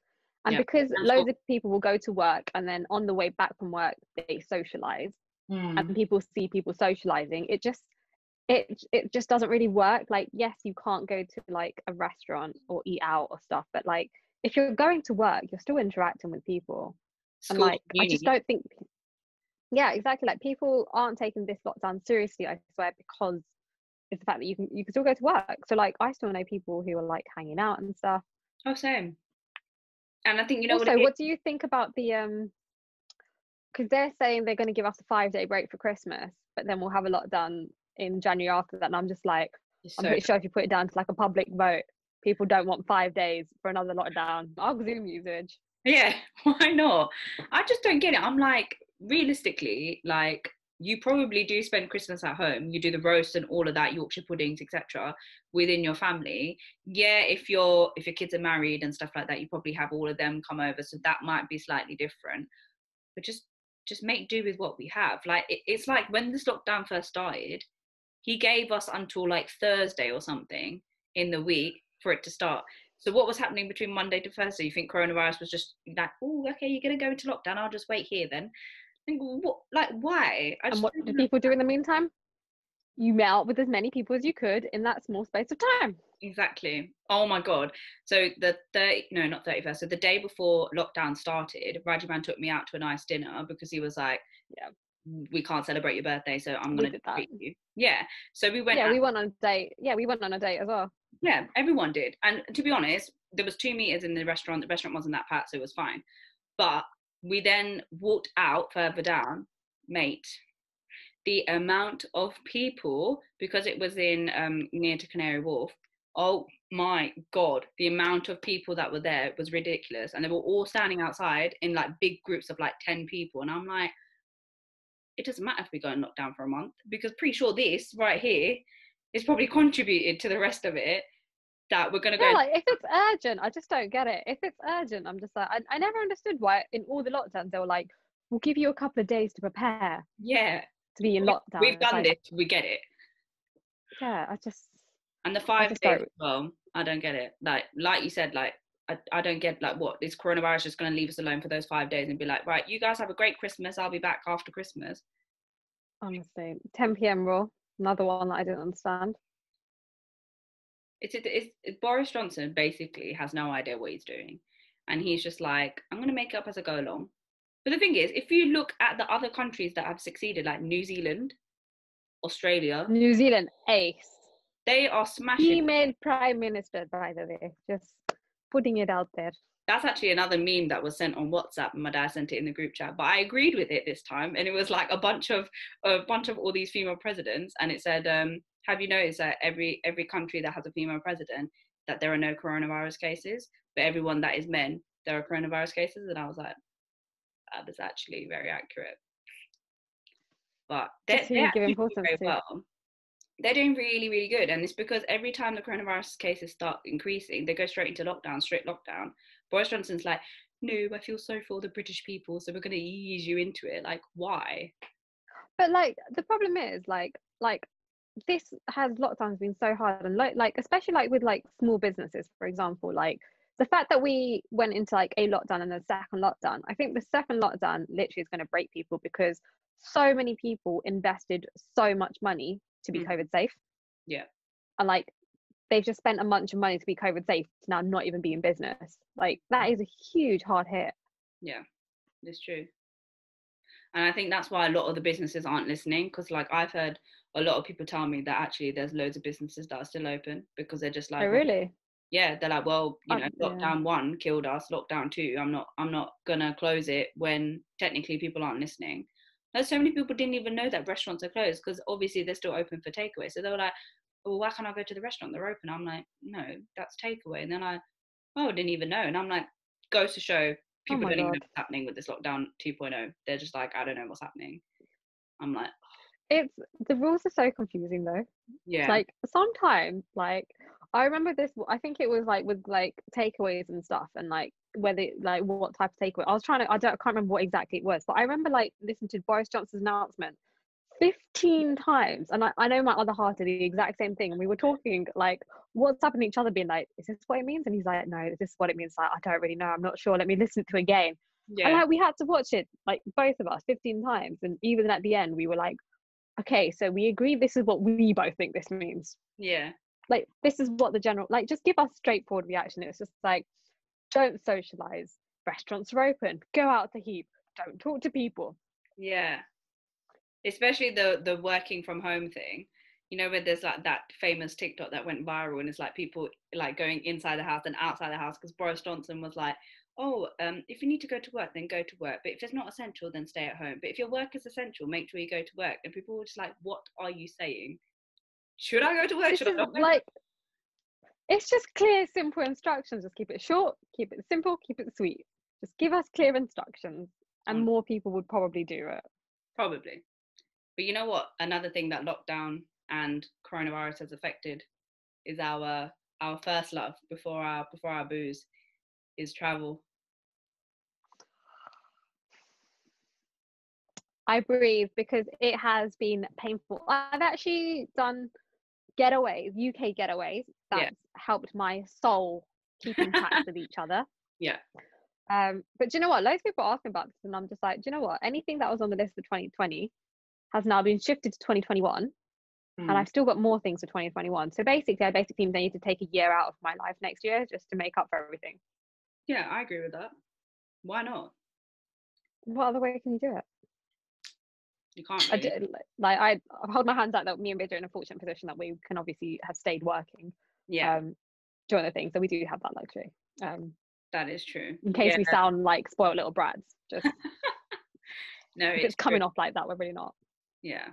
and yeah. because loads of people will go to work, and then on the way back from work they socialize, mm. and people see people socializing. It just it it just doesn't really work. Like yes, you can't go to like a restaurant or eat out or stuff, but like if you're going to work, you're still interacting with people. School, and like uni. I just don't think yeah exactly like people aren't taking this lockdown seriously i swear because it's the fact that you can you can still go to work so like i still know people who are like hanging out and stuff oh same and i think you know also what, what do you think about the um because they're saying they're going to give us a five day break for christmas but then we'll have a lockdown in january after that and i'm just like so i'm pretty sure if you put it down to like a public vote people don't want five days for another lockdown i'll zoom usage yeah why not i just don't get it i'm like realistically, like you probably do spend Christmas at home. You do the roast and all of that, Yorkshire puddings, etc., within your family. Yeah, if your if your kids are married and stuff like that, you probably have all of them come over, so that might be slightly different. But just just make do with what we have. Like it, it's like when this lockdown first started, he gave us until like Thursday or something in the week for it to start. So what was happening between Monday to Thursday? You think coronavirus was just like, oh, okay, you're gonna go into lockdown. I'll just wait here then think, what, like, why? I and what do people do in the meantime? You met with as many people as you could in that small space of time. Exactly. Oh my god. So the 30, no, not 31st. So the day before lockdown started, Rajiman took me out to a nice dinner because he was like, yeah, we can't celebrate your birthday, so I'm gonna treat you. Yeah. So we went. Yeah, out. we went on a date. Yeah, we went on a date as well. Yeah, everyone did. And to be honest, there was two meters in the restaurant. The restaurant wasn't that packed, so it was fine. But we then walked out further down, mate. The amount of people, because it was in um, near to Canary Wharf, oh my god, the amount of people that were there was ridiculous. And they were all standing outside in like big groups of like 10 people. And I'm like, it doesn't matter if we go and lock down for a month because pretty sure this right here is probably contributed to the rest of it that we're going to yeah, go. Like if it's urgent, I just don't get it. If it's urgent, I'm just like, I, I never understood why in all the lockdowns they were like, we'll give you a couple of days to prepare. Yeah. To be in lockdown. We've done like, this. We get it. Yeah, I just. And the five days don't. well, I don't get it. Like, like you said, like I, I don't get like what is coronavirus just going to leave us alone for those five days and be like, right, you guys have a great Christmas. I'll be back after Christmas. Honestly, 10 p.m. rule, another one that I didn't understand. It's, it's, it's Boris Johnson basically has no idea what he's doing, and he's just like, I'm gonna make it up as I go along. But the thing is, if you look at the other countries that have succeeded, like New Zealand, Australia, New Zealand, ace. They are smashing. Female prime minister, by the way, just putting it out there. That's actually another meme that was sent on WhatsApp, and my dad sent it in the group chat. But I agreed with it this time, and it was like a bunch of a bunch of all these female presidents, and it said, um, have you noticed that every every country that has a female president that there are no coronavirus cases, but everyone that is men there are coronavirus cases? And I was like, that is actually very accurate. But they're, they're doing very well. They're doing really, really good, and it's because every time the coronavirus cases start increasing, they go straight into lockdown, straight lockdown. Boris Johnson's like, no, I feel sorry for the British people, so we're going to ease you into it. Like, why? But like, the problem is, like, like this has lockdowns been so hard and like, like especially like with like small businesses for example like the fact that we went into like a lockdown and a second lockdown i think the second lockdown literally is going to break people because so many people invested so much money to be mm. covid safe yeah and like they've just spent a bunch of money to be covid safe to now not even be in business. Like that is a huge hard hit. Yeah it's true. And i think that's why a lot of the businesses aren't listening because like i've heard a lot of people tell me that actually there's loads of businesses that are still open because they're just like oh, really? Yeah they're like well you know uh, lockdown yeah. one killed us lockdown two i'm not i'm not gonna close it when technically people aren't listening. There's so many people didn't even know that restaurants are closed because obviously they're still open for takeaway. So they were like well, why can't I go to the restaurant? They're open. I'm like, no, that's takeaway. And then I, oh, I didn't even know. And I'm like, goes to show oh people oh don't even know what's happening with this lockdown 2.0. They're just like, I don't know what's happening. I'm like, It's the rules are so confusing though. yeah, Like sometimes, like I remember this. I think it was like with like takeaways and stuff, and like whether like what type of takeaway. I was trying to. I don't. I can't remember what exactly it was, but I remember like listening to Boris Johnson's announcement. 15 times and I, I know my other half did the exact same thing and we were talking like what's happening to each other being like is this what it means? And he's like no is this what it means? Like i don't really know. I'm not sure. Let me listen to it again. Yeah. and like we had to watch it like both of us 15 times and even at the end we were like okay so we agree this is what we both think this means. Yeah, like this is what the general like just give us straightforward reaction. It's just like don't socialize. Restaurants are open. Go out to heap don't talk to people. Yeah. Especially the the working from home thing. You know, where there's like that famous TikTok that went viral, and it's like people like going inside the house and outside the house because Boris Johnson was like, "Oh, um, if you need to go to work, then go to work. But if it's not essential, then stay at home. But if your work is essential, make sure you go to work." And people were just like, "What are you saying? Should I go to work? Should I not?" like it's just clear simple instructions just keep it short keep it simple keep it sweet just give us clear instructions and Mm. more people would probably do it Probably. But you know what? Another thing that lockdown and coronavirus has affected is our our first love before our before our booze is travel. i breathe because it has been painful i've actually done getaways uk getaways Yeah. that's helped my soul keep in touch with each other Yeah. um but do you know what loads of people are asking about this and i'm just like do you know what anything that was on the list for 2020 has now been shifted to 2021 and Mm. I've still got more things for 2021. So basically, I basically need to take a year out of my life next year just to make up for everything. Yeah, I agree with that. Why not? What other way can you do it? You can't I really. did, like I, I hold my hands out that me and Vidya are in a fortunate position that we can obviously have stayed working Yeah, um, during the thing, so we do have that luxury. Um, that is true. in case yeah, we sound like spoiled little brats, just no, it's it's coming off like that, we're really not. Yeah,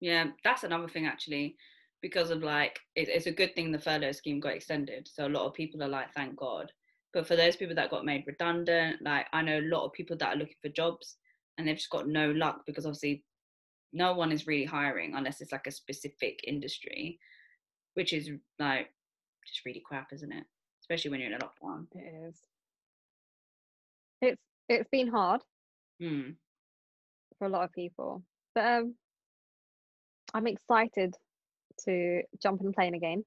yeah, that's another thing actually, because of like it, it's a good thing the furlough scheme got extended. So a lot of people are like, thank God. But for those people that got made redundant, like I know a lot of people that are looking for jobs and they've just got no luck because obviously no one is really hiring unless it's like a specific industry, which is like just really crap, isn't it? Especially when you're in a lockdown. It is. It's it's been hard Hmm. for a lot of people, but um, I'm excited to jump a plane again.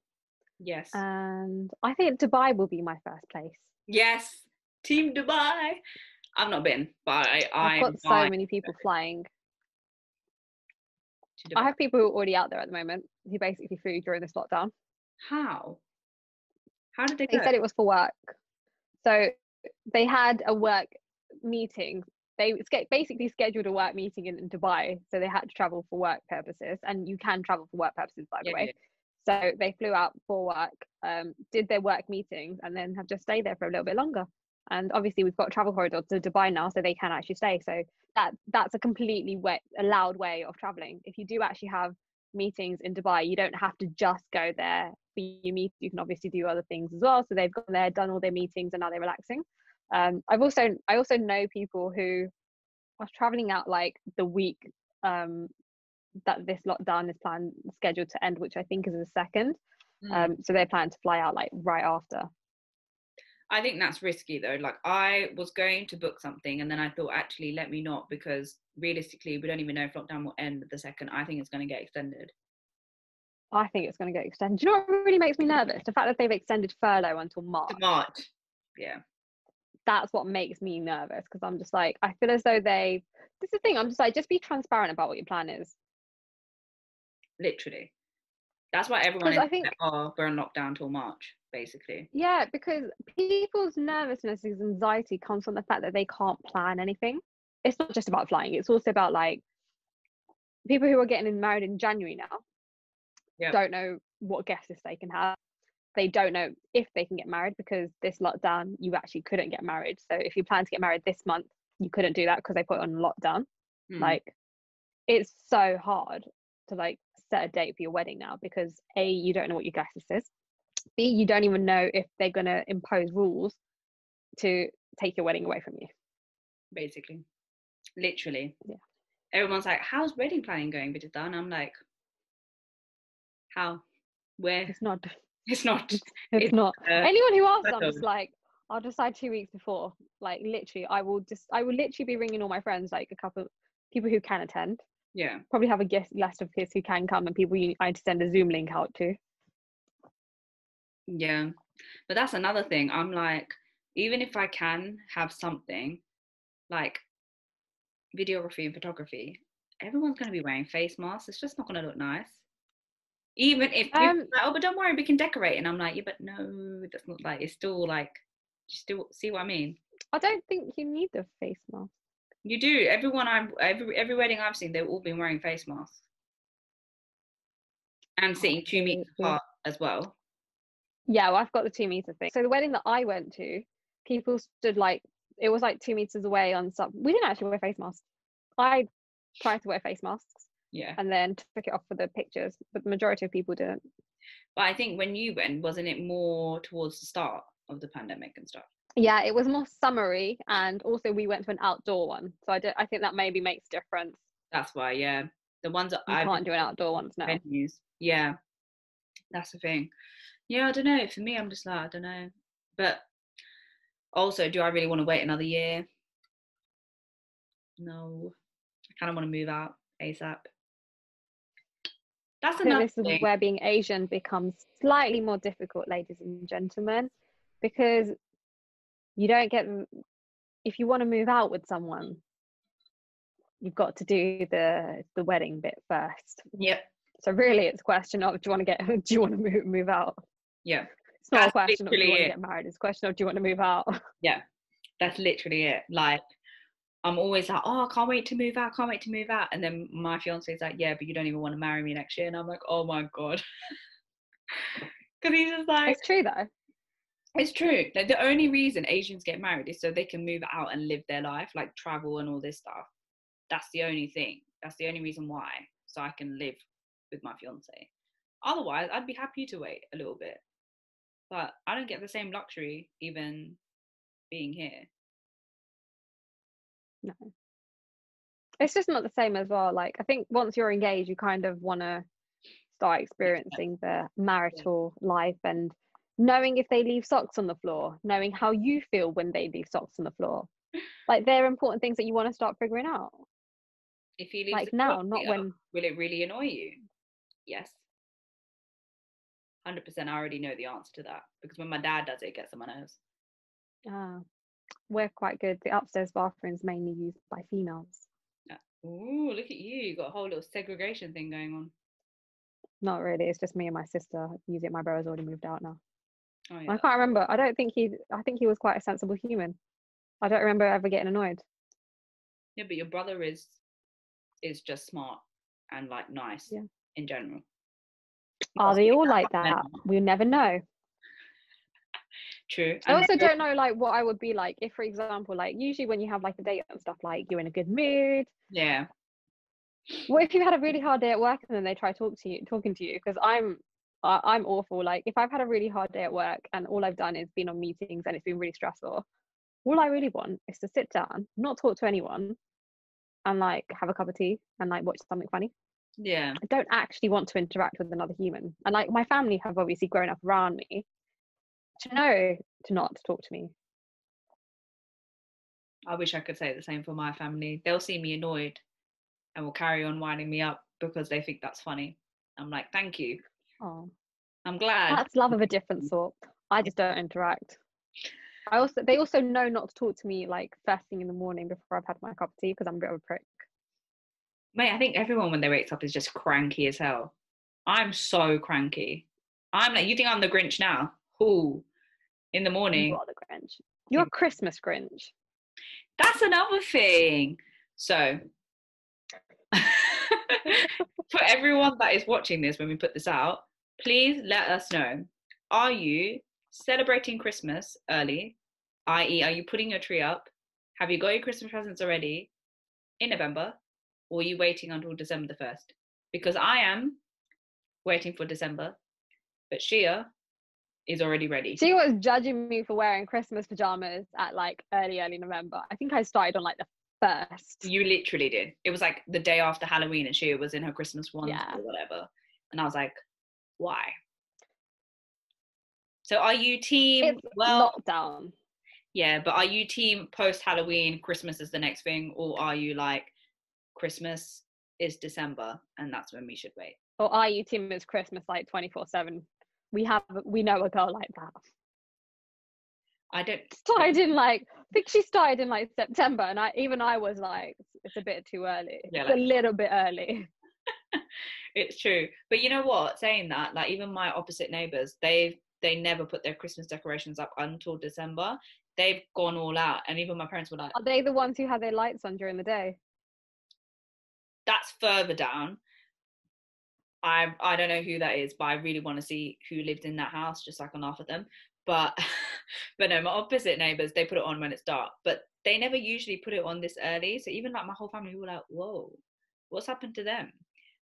Yes. and I think Dubai will be my first place. yes. Team Dubai. I've not been, but I I've got so many people flying. I have people who are already out there at the moment who basically flew during this lockdown. How? How did they They go? said it was for work, so they had a work meeting. They basically scheduled a work meeting in, in Dubai, so they had to travel for work purposes. And you can travel for work purposes, by the Yeah, way. yeah. So they flew out for work, um, did their work meetings, and then have just stayed there for a little bit longer. And obviously, we've got travel corridor to Dubai now, so they can actually stay. So that that's a completely way, allowed way of traveling. If you do actually have meetings in Dubai, you don't have to just go there for your meet. You can obviously do other things as well. So they've gone there, done all their meetings, and now they're relaxing. Um, I've also I also know people who are traveling out like the week um, that this lockdown is planned scheduled to end, which I think is the second. Mm. Um, so they're planning to fly out like right after. I think that's risky though. Like I was going to book something and then I thought actually let me not because realistically we don't even know if lockdown will end the second. I think it's going to get extended. I think it's going to get extended. Do you know what really makes me nervous? The fact that they've extended furlough until March. To March. Yeah. That's what makes me nervous because I'm just like, I feel as though they. This is the thing. I'm just like, just be transparent about what your plan is. Literally. That's why everyone is I think- oh, we're on lockdown till March, basically. Yeah, because people's nervousness and anxiety comes from the fact that they can't plan anything. It's not just about flying, it's also about like people who are getting married in January now Yep. don't know what guest list they can have. They don't know if they can get married because this lockdown, you actually couldn't get married. So if you plan to get married this month, you couldn't do that because they put on lockdown. Mm. Like it's so hard to like set a date for your wedding now because a you don't know what your guest list is. B you don't even know if they're going to impose rules to take your wedding away from you. basically. Literally. Yeah. Everyone's like, How's wedding planning going, Vidita? And I'm like, How? Where? It's not. It's not. It's, It's, not. uh, Anyone who asks, I'm just like, I'll decide two weeks before. Like literally, I will just, I will literally be ringing all my friends, like a couple people who can attend. Yeah. Probably have a guest list of kids who can come and people you, I need to send a Zoom link out to. Yeah. But that's another thing. I'm like, even if I can have something like videography and photography, everyone's going to be wearing face masks. It's just not going to look nice. Even if Um, like, oh, but don't worry, we can decorate. And I'm like, yeah, but no, that's not like, it's still like, you still see what I mean? I don't think you need the face mask. You do. Everyone I've every every wedding I've seen, they've all been wearing face masks and sitting two meters apart as well. Yeah, well, I've got the two meter thing. So the wedding that I went to, people stood like it was like two meters away on some. We didn't actually wear face masks. I tried to wear face masks Yeah, and then took it off for the pictures, but the majority of people didn't. but I think when you went, wasn't it more towards the start of the pandemic and stuff? Yeah, it was more summery, and also we went to an outdoor one. So I, do, I think that maybe makes difference. That's why. Yeah, the ones that I've can't do an outdoor ones now. venues. Yeah, that's the thing. Yeah, I don't know. For me, I'm just like I don't know. But also, do I really want to wait another year? No, I kind of want to move out ASAP. That's another this is where being Asian becomes slightly more difficult, ladies and gentlemen, because you don't get if you want to move out with someone, you've got to do the the wedding bit first. Yep. So really, it's a question of do you want to get do you want to move move out? Yeah. It's not a question of do you want to get married. It's a question of do you want to move out? Yeah. That's literally it. Like, I'm always like, oh, I can't wait to move out. Can't wait to move out. And then my fiance is like, yeah, but you don't even want to marry me next year. And I'm like, oh my god. Because he's just like, It's true though. It's true. Like the only reason Asians get married is so they can move out and live their life, like travel and all this stuff. That's the only thing. That's the only reason why. So I can live with my fiance. Otherwise, I'd be happy to wait a little bit. But I don't get the same luxury even being here. No. It's just not the same as well. Like I think once you're engaged, you kind of want to start experiencing the marital life and knowing if they leave socks on the floor, knowing how you feel when they leave socks on the floor. Like they're important things that you want to start figuring out. If you leaves Like now, not here, when will it really annoy you? Yes. 100% I already know the answer to that because when my dad does it, it gets on my nerves. ah, we're quite good. The upstairs bathroom is mainly used by females. Ooh, look at you. You got a whole little segregation thing going on. Not really. It's just me and my sister use it. My brother's already moved out now. Oh, I can't remember. I don't think he. I think he was quite a sensible human. I don't remember ever getting annoyed. Yeah, but your brother is is just smart and like nice Yeah. in general. Are they all like that? We'll never know. True. I and also don't know like what I would be like if, for example, like usually when you have like a date and stuff, like you're in a good mood. Yeah. What if you had a really hard day at work and then they try talk to you, talking to you? Because I'm, I, I'm awful. Like if I've had a really hard day at work and all I've done is been on meetings and it's been really stressful, all I really want is to sit down, not talk to anyone, and like have a cup of tea and like watch something funny. Yeah. I don't actually want to interact with another human. And like my family have obviously grown up around me to know to not talk to me. I wish I could say the same for my family. They'll see me annoyed and will carry on winding me up because they think that's funny. I'm like, thank you. Oh, I'm glad. that's love of a different mm. sort. I just don't interact. I also they also know not to talk to me like first thing in the morning before I've had my cup of tea because I'm a bit of a prick. Mate, I think everyone when they wakes up is just cranky as hell. I'm so cranky. I'm like, you think I'm the Grinch now? Who? In the morning. You are the Grinch. You're a Christmas Grinch. That's another thing. So, for everyone that is watching this when we put this out, please let us know. Are you celebrating Christmas early? I.e., are you putting your tree up? Have you got your Christmas presents already in November? Or are you waiting until December the 1st? Because I am, waiting for December. But Shia is already ready. She was judging me for wearing Christmas pajamas at like early, early November. I think I started on like the first. You literally did. It was like the day after Halloween, and she was in her Christmas ones Yeah. or whatever. And I was like, why? So are you team? It's well, lockdown. yeah, but are you team post Halloween? Christmas is the next thing, or are you like Christmas is December and that's when we should wait? Or are you team is Christmas like 24 7? We have, we know a girl like that. I don't. Started in like, I think she started in like September, and I even I was like, it's a bit too early. Yeah, it's like- a little bit early. it's true but you know what saying that like even my opposite neighbors they've they never put their christmas decorations up until december they've gone all out and even my parents were like Are they the ones who have their lights on during the day? that's further down i i don't know who that is but i really want to see who lived in that house just so i can laugh at them but but no my opposite neighbors they put it on when it's dark but they never usually put it on this early so even like my whole family were like whoa what's happened to them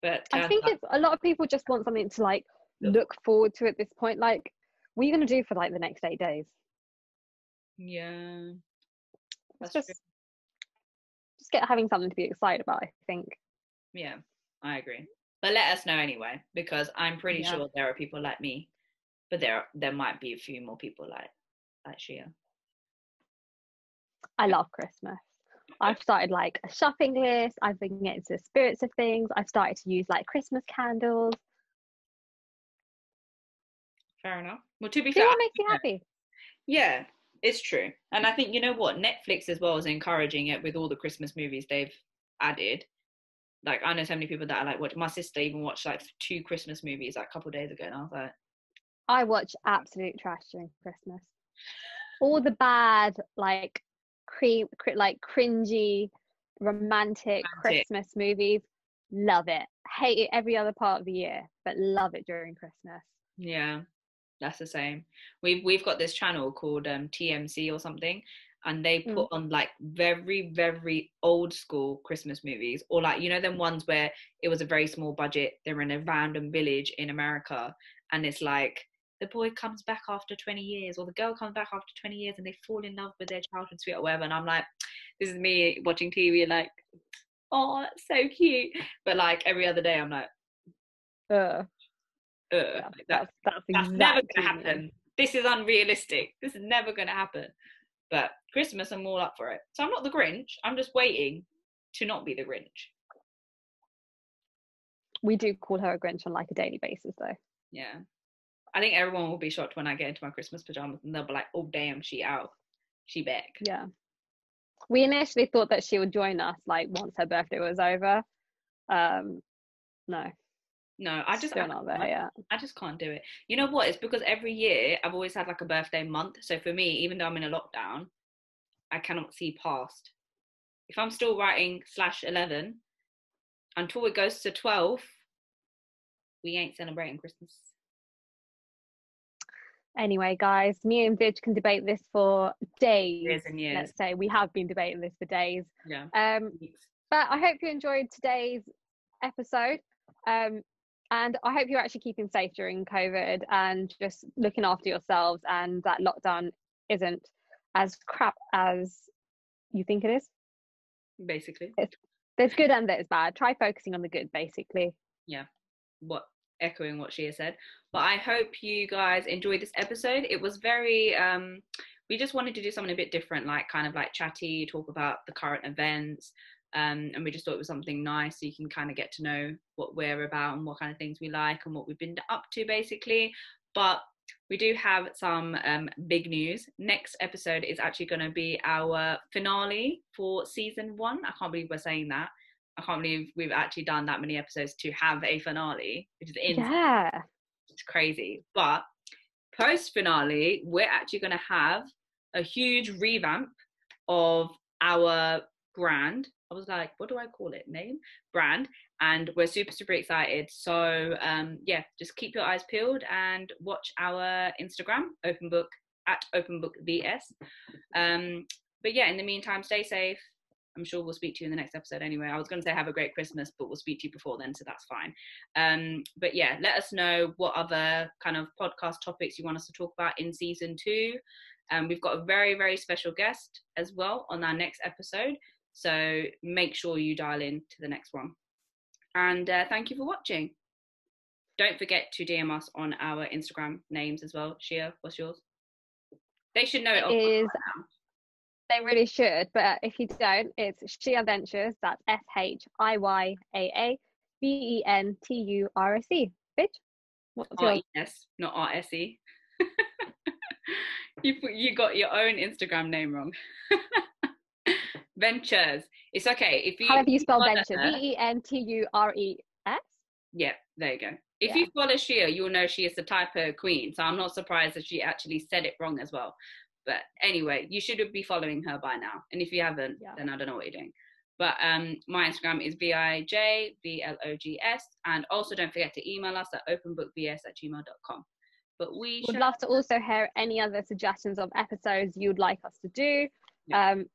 but I um, think out- it's a lot of people just want something to like Look. forward to at this point. Like, what are you gonna do for like the next eight days? yeah It's that's just true. just get having something to be excited about. I think. Yeah, I agree. But let us know anyway, because I'm pretty Yeah. sure there are people like me, but there there might be a few more people like like Shia. I love Christmas. I've started like a shopping list. I've been getting into the spirits of things. I've started to use like Christmas candles. Fair enough. Well, to be See fair, what makes you happy. yeah, it's true. And I think you know what Netflix as well is encouraging it with all the Christmas movies they've added. Like I know so many people that are like watch. My sister even watched like two Christmas movies like a couple of days ago, and I was like, I watch absolute trash during Christmas. All the bad, like, cre- cr- like cringy, romantic, Romantic. Christmas movies. Love it. Hate it every other part of the year, but love it during Christmas. Yeah, that's the same. We've we've got this channel called um, TMC or something, and they Mm. put on like very very old school Christmas movies, or like you know them ones where it was a very small budget. They're in a random village in America, and it's like the boy comes back after 20 years, or the girl comes back after 20 years, and they fall in love with their childhood sweet or whatever. And I'm like, this is me watching TV, like, oh, that's so cute. But like every other day, I'm like, uh, uh yeah, like that that's that's, that's never gonna happen. This is unrealistic. This is never gonna happen. But Christmas, I'm all up for it. So I'm not the Grinch. I'm just waiting to not be the Grinch. We do call her a Grinch on like a daily basis, though. Yeah. I think everyone will be shocked when I get into my Christmas pajamas and they'll be like, "Oh damn, she out, she back." Yeah. We initially thought that she would join us like once her birthday was over. Um, no, No, I just still I, not there I- yet. I just can't do it. You know what? It's because every year I've always had like a birthday month. So for me, even though I'm in a lockdown, I cannot see past. If I'm still writing slash eleven until it goes to twelve, we ain't celebrating Christmas. Anyway, guys, me and Vij can debate this for days. Years and years. Let's say we have been debating this for days. Yeah. Um, but I hope you enjoyed today's episode. Um, and I hope you're actually keeping safe during COVID and just looking after yourselves, and that lockdown isn't as crap as you think it is. Basically, There's good and there's bad. Try focusing on the good, basically. Yeah. What echoing what she has said. But I hope you guys enjoyed this episode. It was very um we just wanted to do something a bit different, like kind of like chatty, talk about the current events. Um, and we just thought it was something nice so you can kind of get to know what we're about and what kind of things we like and what we've been up to basically. But we do have some um, big news. Next episode is actually going to be our finale for season one. I can't believe we're saying that. I can't believe we've actually done that many episodes to have a finale, which is in Yeah. it's crazy. But post finale, we're actually going to have a huge revamp of our brand. I was like, what do I call it? Name? Brand. And we're super, super excited. So, um, yeah, just keep your eyes peeled and watch our Instagram, Open Book, at Open Book VS. Um, but yeah, in the meantime, stay safe I'm sure we'll speak to you in the next episode anyway. I was going to say have a great Christmas, but we'll speak to you before then, so that's fine. Um, but yeah, let us know what other kind of podcast topics you want us to talk about in season two. Um, we've got a very, very special guest as well on our next episode. So make sure you dial in to the next one. And uh, thank you for watching. Don't forget to DM us on our Instagram names as well. Shia, what's yours? They should know it. it is, they really should, but if you don't, it's Shia Ventures. That's S H I Y A A V E N T U R S E. Bitch. What's yours? Yes, not R S E. you you got your own Instagram name wrong. Ventures. It's okay if you. How have you spell Ventures? V E N T U R E S. Yeah, there you go. If yeah. you follow Shia, you'll know she is the typo queen. So I'm not surprised that she actually said it wrong as well. But anyway, you should be following her by now. And if you haven't, yeah. then I don't know what you're doing. But um, my Instagram is V-I-J-V-L-O-G-S. And also don't forget to email us at openbookvs at gmail.com. But we would love to also hear any other suggestions of episodes you'd like us to do. Yeah. Um,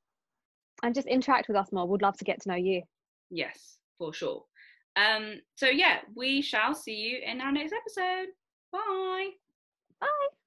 and just interact with us more. We'd love to get to know you. Yes, for sure. Um, so yeah, we shall see you in our next episode. Bye. Bye.